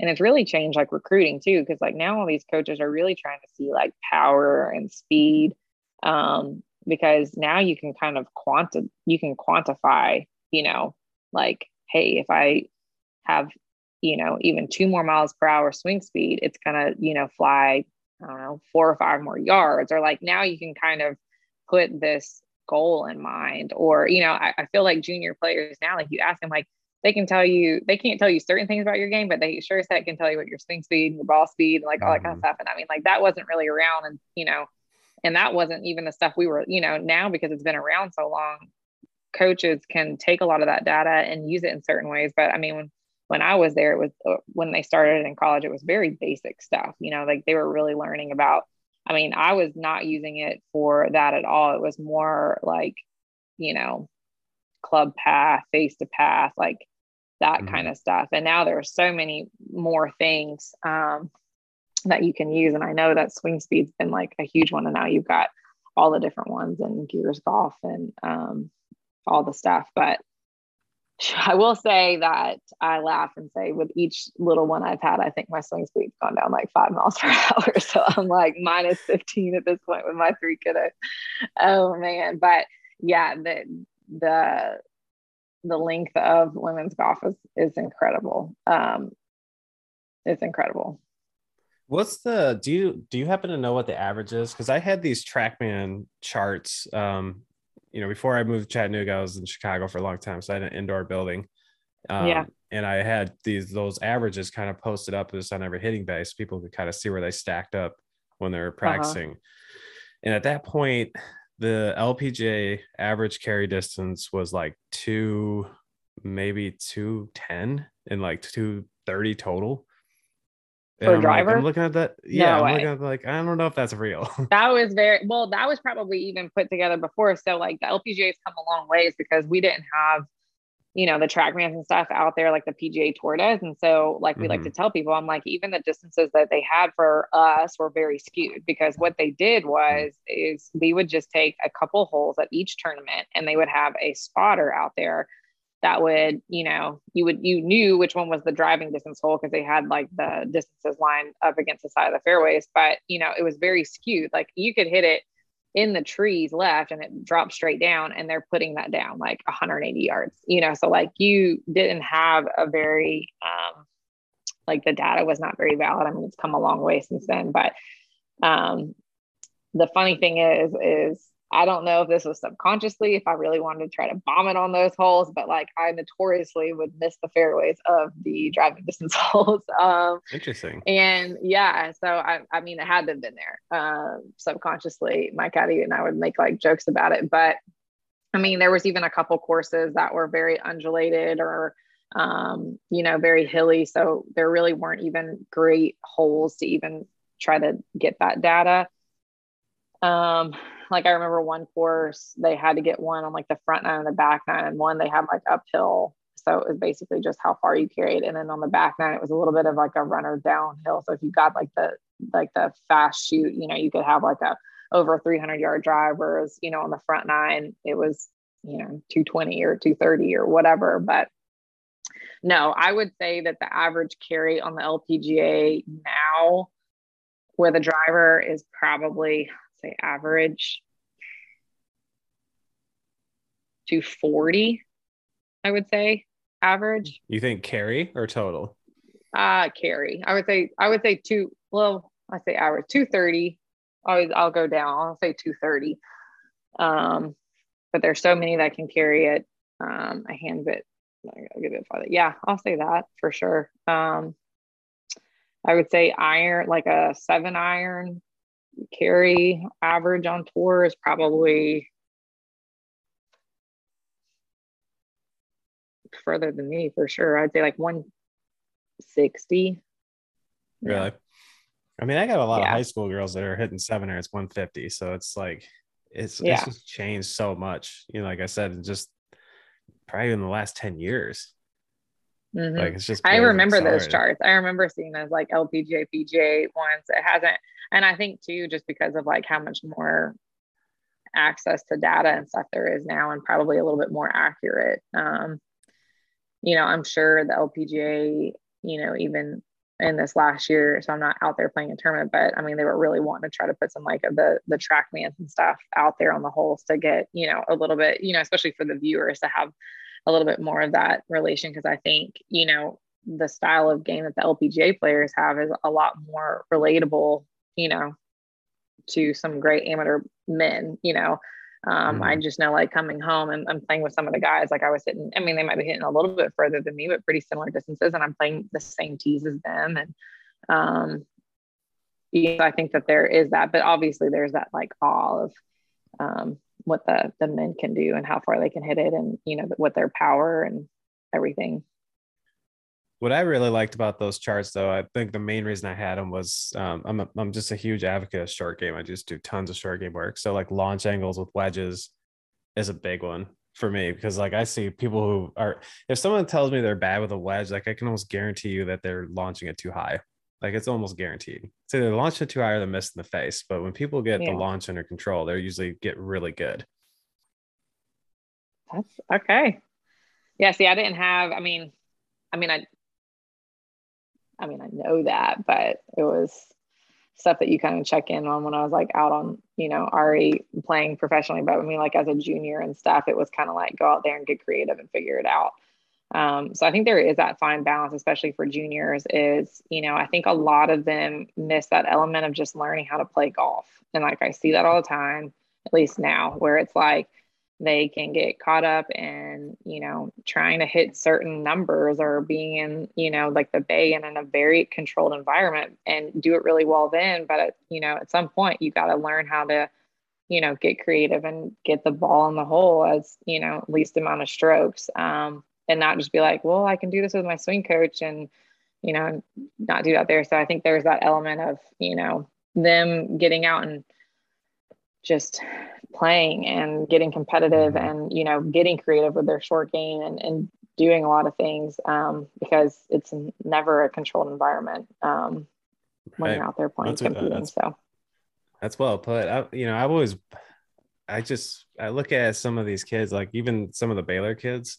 and it's really changed like recruiting too because like now all these coaches are really trying to see like power and speed um, because now you can kind of quanti you can quantify you know like hey if i have you know even two more miles per hour swing speed it's gonna you know fly i don't know four or five more yards or like now you can kind of put this goal in mind or you know I, I feel like junior players now like you ask them like they can tell you they can't tell you certain things about your game, but they sure as heck can tell you what your swing speed, your ball speed, and like all that kind of mm-hmm. stuff. And I mean, like that wasn't really around, and you know, and that wasn't even the stuff we were, you know, now because it's been around so long, coaches can take a lot of that data and use it in certain ways. But I mean, when when I was there, it was uh, when they started in college, it was very basic stuff. You know, like they were really learning about. I mean, I was not using it for that at all. It was more like, you know, club path, face to path, like that mm-hmm. kind of stuff. And now there are so many more things um, that you can use. And I know that swing speed's been like a huge one. And now you've got all the different ones and gears golf and um, all the stuff. But I will say that I laugh and say with each little one I've had, I think my swing speed's gone down like five miles per hour. So I'm like minus 15 at this point with my three kiddos. Oh man. But yeah, the the the length of women's golf is is incredible. Um, it's incredible. What's the do you do you happen to know what the average is? Because I had these TrackMan charts. Um, you know, before I moved to Chattanooga, I was in Chicago for a long time, so I had an indoor building. Um, yeah. And I had these those averages kind of posted up just on every hitting base. People could kind of see where they stacked up when they were uh-huh. practicing. Uh-huh. And at that point, the LPGA average carry distance was like two, maybe two ten and like two thirty total for a driver. Like, I'm looking at that. Yeah, no I'm looking at like I don't know if that's real. that was very well. That was probably even put together before. So like the LPGA has come a long ways because we didn't have, you know, the TrackMans and stuff out there like the PGA Tour does. And so like we mm-hmm. like to tell people, I'm like even the distances that they had for us were very skewed because what they did mm. was mm-hmm. is we would just take a couple holes at each tournament and they would have a spotter out there that would you know you would you knew which one was the driving distance hole because they had like the distances lined up against the side of the fairways but you know it was very skewed. Like you could hit it in the trees left and it dropped straight down and they're putting that down like 180 yards you know? So like you didn't have a very um like the data was not very valid. I mean it's come a long way since then but um the funny thing is is I don't know if this was subconsciously, if I really wanted to try to bomb it on those holes, but like I notoriously would miss the fairways of the driving distance holes. Um, Interesting. And yeah, so I, I mean, it had to have been there um, subconsciously. My caddy and I would make like jokes about it, but I mean, there was even a couple courses that were very undulated or, um, you know, very hilly. So there really weren't even great holes to even try to get that data. Um, like I remember one course they had to get one on like the front nine and the back nine, and one they had like uphill. So it was basically just how far you carried. And then on the back nine, it was a little bit of like a runner downhill. So if you got like the like the fast shoot, you know, you could have like a over 300 yard drive, whereas you know on the front nine it was you know 220 or 230 or whatever. But no, I would say that the average carry on the LPGA now with a driver is probably say average 240, I would say average. You think carry or total? Uh carry. I would say I would say two well, I say average 230. Always I'll go down. I'll say 230. Um, but there's so many that can carry it. Um, a hand bit. I'll give it farther. Yeah, I'll say that for sure. Um, I would say iron, like a seven iron, carry average on tour is probably further than me for sure. I'd say like 160. Really? Yeah. I mean, I got a lot yeah. of high school girls that are hitting seven or it's 150. So it's like, it's, yeah. it's just changed so much. You know, like I said, just probably in the last 10 years. Mm-hmm. Like it's just I remember those charts. I remember seeing those like LPGA, PGA ones. It hasn't, and I think too, just because of like how much more access to data and stuff there is now, and probably a little bit more accurate. Um, you know, I'm sure the LPGA, you know, even in this last year, so I'm not out there playing a tournament, but I mean, they were really wanting to try to put some like the the track TrackMans and stuff out there on the holes to get, you know, a little bit, you know, especially for the viewers to have a little bit more of that relation because I think, you know, the style of game that the LPGA players have is a lot more relatable, you know, to some great amateur men, you know. Um, I just know like coming home and I'm playing with some of the guys, like I was hitting, I mean, they might be hitting a little bit further than me, but pretty similar distances. And I'm playing the same tees as them. And um, yeah, I think that there is that, but obviously there's that like awe of um, what the the men can do and how far they can hit it and you know what their power and everything what I really liked about those charts, though, I think the main reason I had them was um, I'm a, I'm just a huge advocate of short game. I just do tons of short game work. So like launch angles with wedges is a big one for me because like I see people who are if someone tells me they're bad with a wedge, like I can almost guarantee you that they're launching it too high. Like it's almost guaranteed. So they launch it too high or they miss in the face. But when people get yeah. the launch under control, they usually get really good. That's okay. Yeah. See, I didn't have. I mean, I mean, I. I mean, I know that, but it was stuff that you kind of check in on when I was like out on, you know, already playing professionally. But I mean, like as a junior and stuff, it was kind of like go out there and get creative and figure it out. Um, so I think there is that fine balance, especially for juniors. Is you know I think a lot of them miss that element of just learning how to play golf, and like I see that all the time, at least now, where it's like they can get caught up in you know trying to hit certain numbers or being in you know like the bay and in a very controlled environment and do it really well then but at, you know at some point you got to learn how to you know get creative and get the ball in the hole as you know least amount of strokes um, and not just be like well i can do this with my swing coach and you know not do that there so i think there's that element of you know them getting out and just playing and getting competitive mm-hmm. and you know getting creative with their short game and, and doing a lot of things um, because it's never a controlled environment um, when right. you're out there playing that's, competing that's, so that's well put I, you know i always i just i look at some of these kids like even some of the baylor kids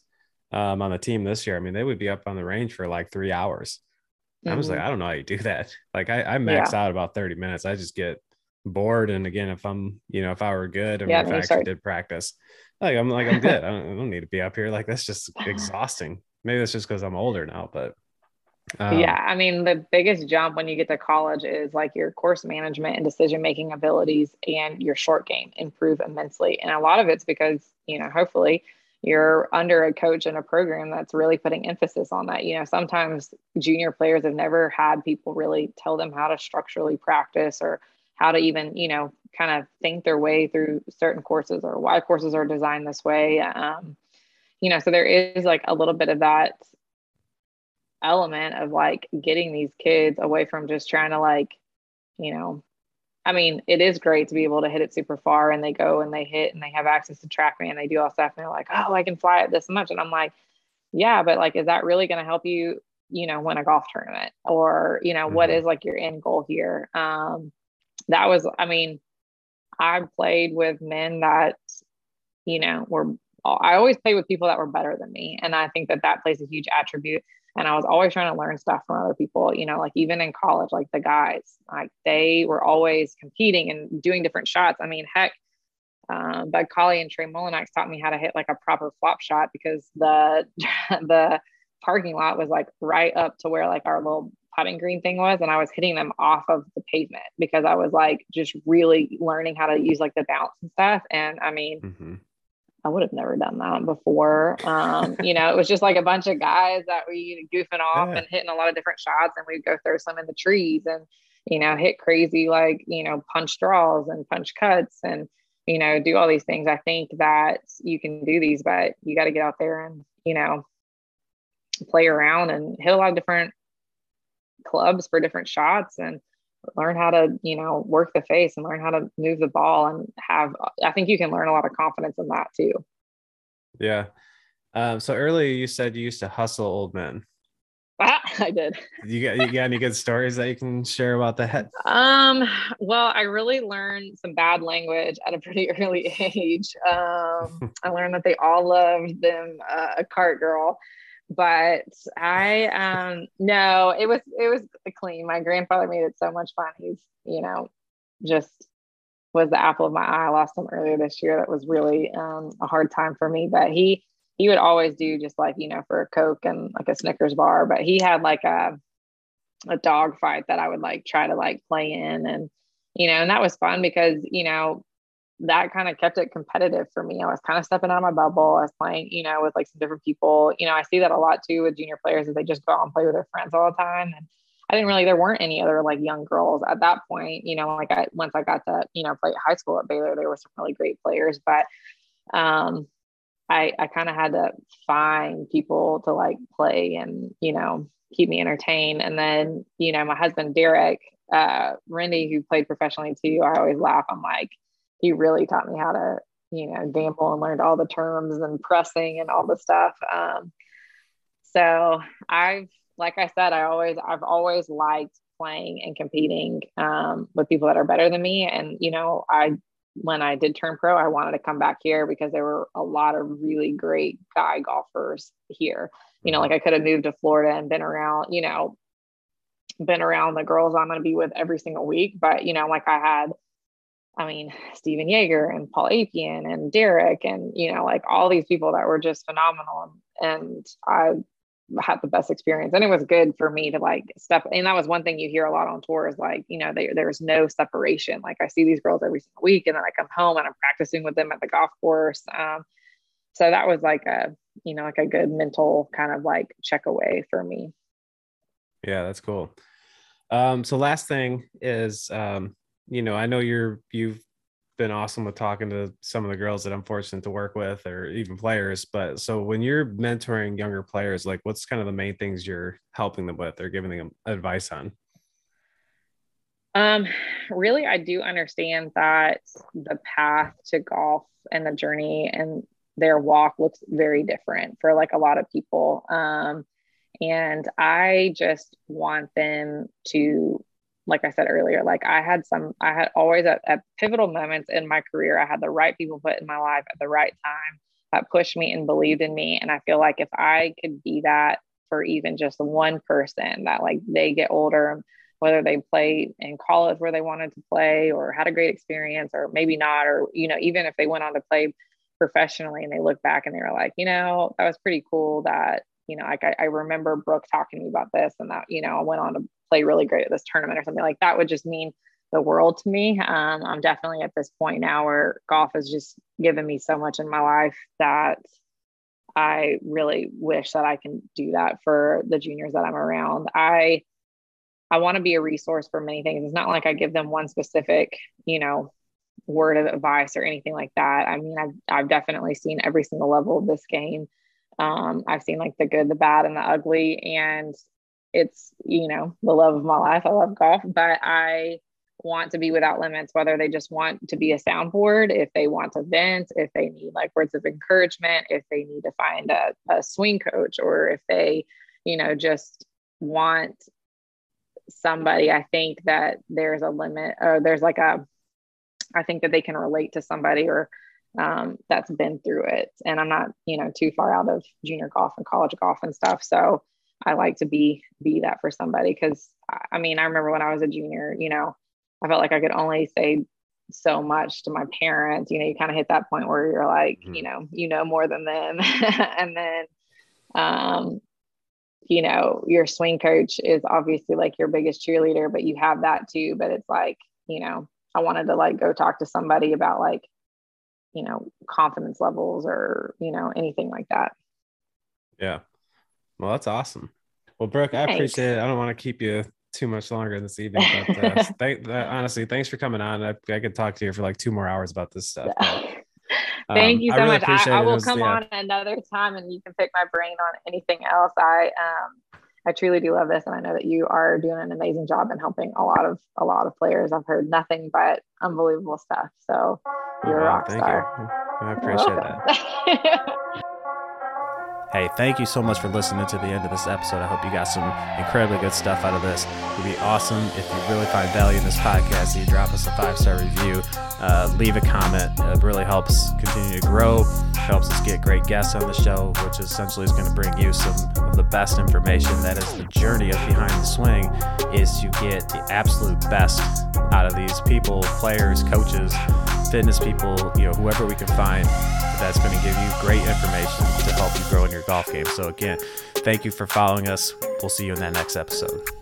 um, on the team this year i mean they would be up on the range for like three hours mm-hmm. i was like mm-hmm. i don't know how you do that like i, I max yeah. out about 30 minutes i just get bored. And again, if I'm, you know, if I were good and yeah, if I actually did practice, like I'm like I'm good. I don't, I don't, need to be up here. Like that's just exhausting. Maybe that's just because I'm older now, but um, yeah, I mean the biggest jump when you get to college is like your course management and decision making abilities and your short game improve immensely. And a lot of it's because, you know, hopefully you're under a coach and a program that's really putting emphasis on that. You know, sometimes junior players have never had people really tell them how to structurally practice or how to even you know kind of think their way through certain courses or why courses are designed this way um, you know so there is like a little bit of that element of like getting these kids away from just trying to like you know I mean, it is great to be able to hit it super far and they go and they hit and they have access to TrackMan and they do all stuff and they're like, oh, I can fly it this much. And I'm like, yeah, but like, is that really going to help you, you know, win a golf tournament or, you know, mm-hmm. what is like your end goal here? Um, that was, I mean, I played with men that, you know, were, I always played with people that were better than me. And I think that that plays a huge attribute. And I was always trying to learn stuff from other people, you know, like even in college, like the guys, like they were always competing and doing different shots. I mean, heck, um, Bud Cauley and Trey Mullinax taught me how to hit like a proper flop shot because the the parking lot was like right up to where like our little putting green thing was and I was hitting them off of the pavement because I was like just really learning how to use like the bounce and stuff. And I mean, mm-hmm. I would have never done that before. Um, you know, it was just like a bunch of guys that we goofing off yeah. and hitting a lot of different shots and we'd go throw some in the trees and, you know, hit crazy like, you know, punch draws and punch cuts and, you know, do all these things. I think that you can do these, but you got to get out there and, you know, play around and hit a lot of different clubs for different shots and learn how to you know work the face and learn how to move the ball and have i think you can learn a lot of confidence in that too. Yeah. Um, so earlier you said you used to hustle old men ah, i did. You got you got any good stories that you can share about that? Um well i really learned some bad language at a pretty early age. Um i learned that they all loved them uh, a cart girl but I um no, it was it was clean. My grandfather made it so much fun. He's you know just was the apple of my eye. I lost him earlier this year. That was really um, a hard time for me. But he he would always do just like you know for a coke and like a Snickers bar. But he had like a a dog fight that I would like try to like play in and you know and that was fun because you know that kind of kept it competitive for me. I was kind of stepping out of my bubble. I was playing, you know, with like some different people. You know, I see that a lot too with junior players is they just go out and play with their friends all the time. And I didn't really, there weren't any other like young girls at that point. You know, like I once I got to, you know, play high school at Baylor, there were some really great players, but um I I kind of had to find people to like play and, you know, keep me entertained. And then, you know, my husband Derek, uh Randy, who played professionally too, I always laugh. I'm like, he really taught me how to you know gamble and learned all the terms and pressing and all the stuff. Um, so i've like i said i always i've always liked playing and competing um, with people that are better than me. And you know i when i did turn pro i wanted to come back here because there were a lot of really great guy golfers here. You know like i could have moved to florida and been around you know been around the girls i'm going to be with every single week. But you know like i had I mean, Stephan Jaeger and Paul Apyan and Derek and, you know, like all these people that were just phenomenal. And I had the best experience. And it was good for me to like step and that was one thing you hear a lot on tours like you know they, there's no separation. Like i see these girls every single week and then i come home and i'm practicing with them at the golf course. Um, so that was like a you know like a good mental kind of like check away for me. Yeah that's cool. Um so last thing is um you know i know you're you've been awesome with talking to some of the girls that I'm fortunate to work with or even players. But so when you're mentoring younger players, like what's kind of the main things you're helping them with or giving them advice on? Um, really, I do understand that the path to golf and the journey and their walk looks very different for like a lot of people. Um, and I just want them to like I said earlier, like I had some, I had always at, at, pivotal moments in my career, I had the right people put in my life at the right time that pushed me and believed in me. And I feel like if I could be that for even just one person that like they get older, whether they play in college where they wanted to play or had a great experience or maybe not, or, you know, even if they went on to play professionally and they look back and they were like, you know, that was pretty cool that you know, like I, I, remember Brooke talking to me about this and that, you know, I went on to play really great at this tournament or something like that would just mean the world to me. Um, I'm definitely at this point now where golf has just given me so much in my life that I really wish that I can do that for the juniors that I'm around. I I want to be a resource for many things. It's not like I give them one specific, you know, word of advice or anything like that. I mean, I've I've definitely seen every single level of this game. Um, I've seen like the good, the bad, and the ugly. And it's, you know, the love of my life. I love golf, but I want to be without limits, whether they just want to be a soundboard, if they want to vent, if they need like words of encouragement, if they need to find a, a swing coach, or if they, you know, just want somebody. I think that there's a limit or there's like a, I think that they can relate to somebody or um, that's been through it. And I'm not, you know, too far out of junior golf and college golf and stuff. So I like to be be that for somebody because I mean, I remember when I was a junior, you know, I felt like I could only say so much to my parents. You know, you kind of hit that point where you're like, mm-hmm. you know, you know more than them. and then um, you know, your swing coach is obviously like your biggest cheerleader, but you have that too. But it's like, you know, I wanted to like go talk to somebody about like you know, confidence levels or, you know, anything like that. Yeah. Well, that's awesome. Well, Brooke, I thanks. appreciate it. I don't want to keep you too much longer this evening, but uh, thank, uh, honestly, thanks for coming on. I, I, could talk to you for like two more hours about this stuff. But, Thank um, you so I really much. I, I, will was, come yeah. on another time and you can pick my brain on anything else. I um I truly do love this, and I know that you are doing an amazing job in helping a lot of a lot of players. I've heard nothing but unbelievable stuff. So you're oh, a rock star. You. I appreciate that. Hey, thank you so much for listening to the end of this episode. I hope you got some incredibly good stuff out of this. It would be awesome if you really find value in this podcast. You drop us a five star review, uh, leave a comment. It really helps continue to grow. Helps us get great guests on the show, which essentially is going to bring you some of the best information. That is the journey of behind the swing, is to get the absolute best out of these people, players, coaches, fitness people, you know, whoever we can find that's going to give you great information to help you grow in your golf game. So, again, thank you for following us. We'll see you in that next episode.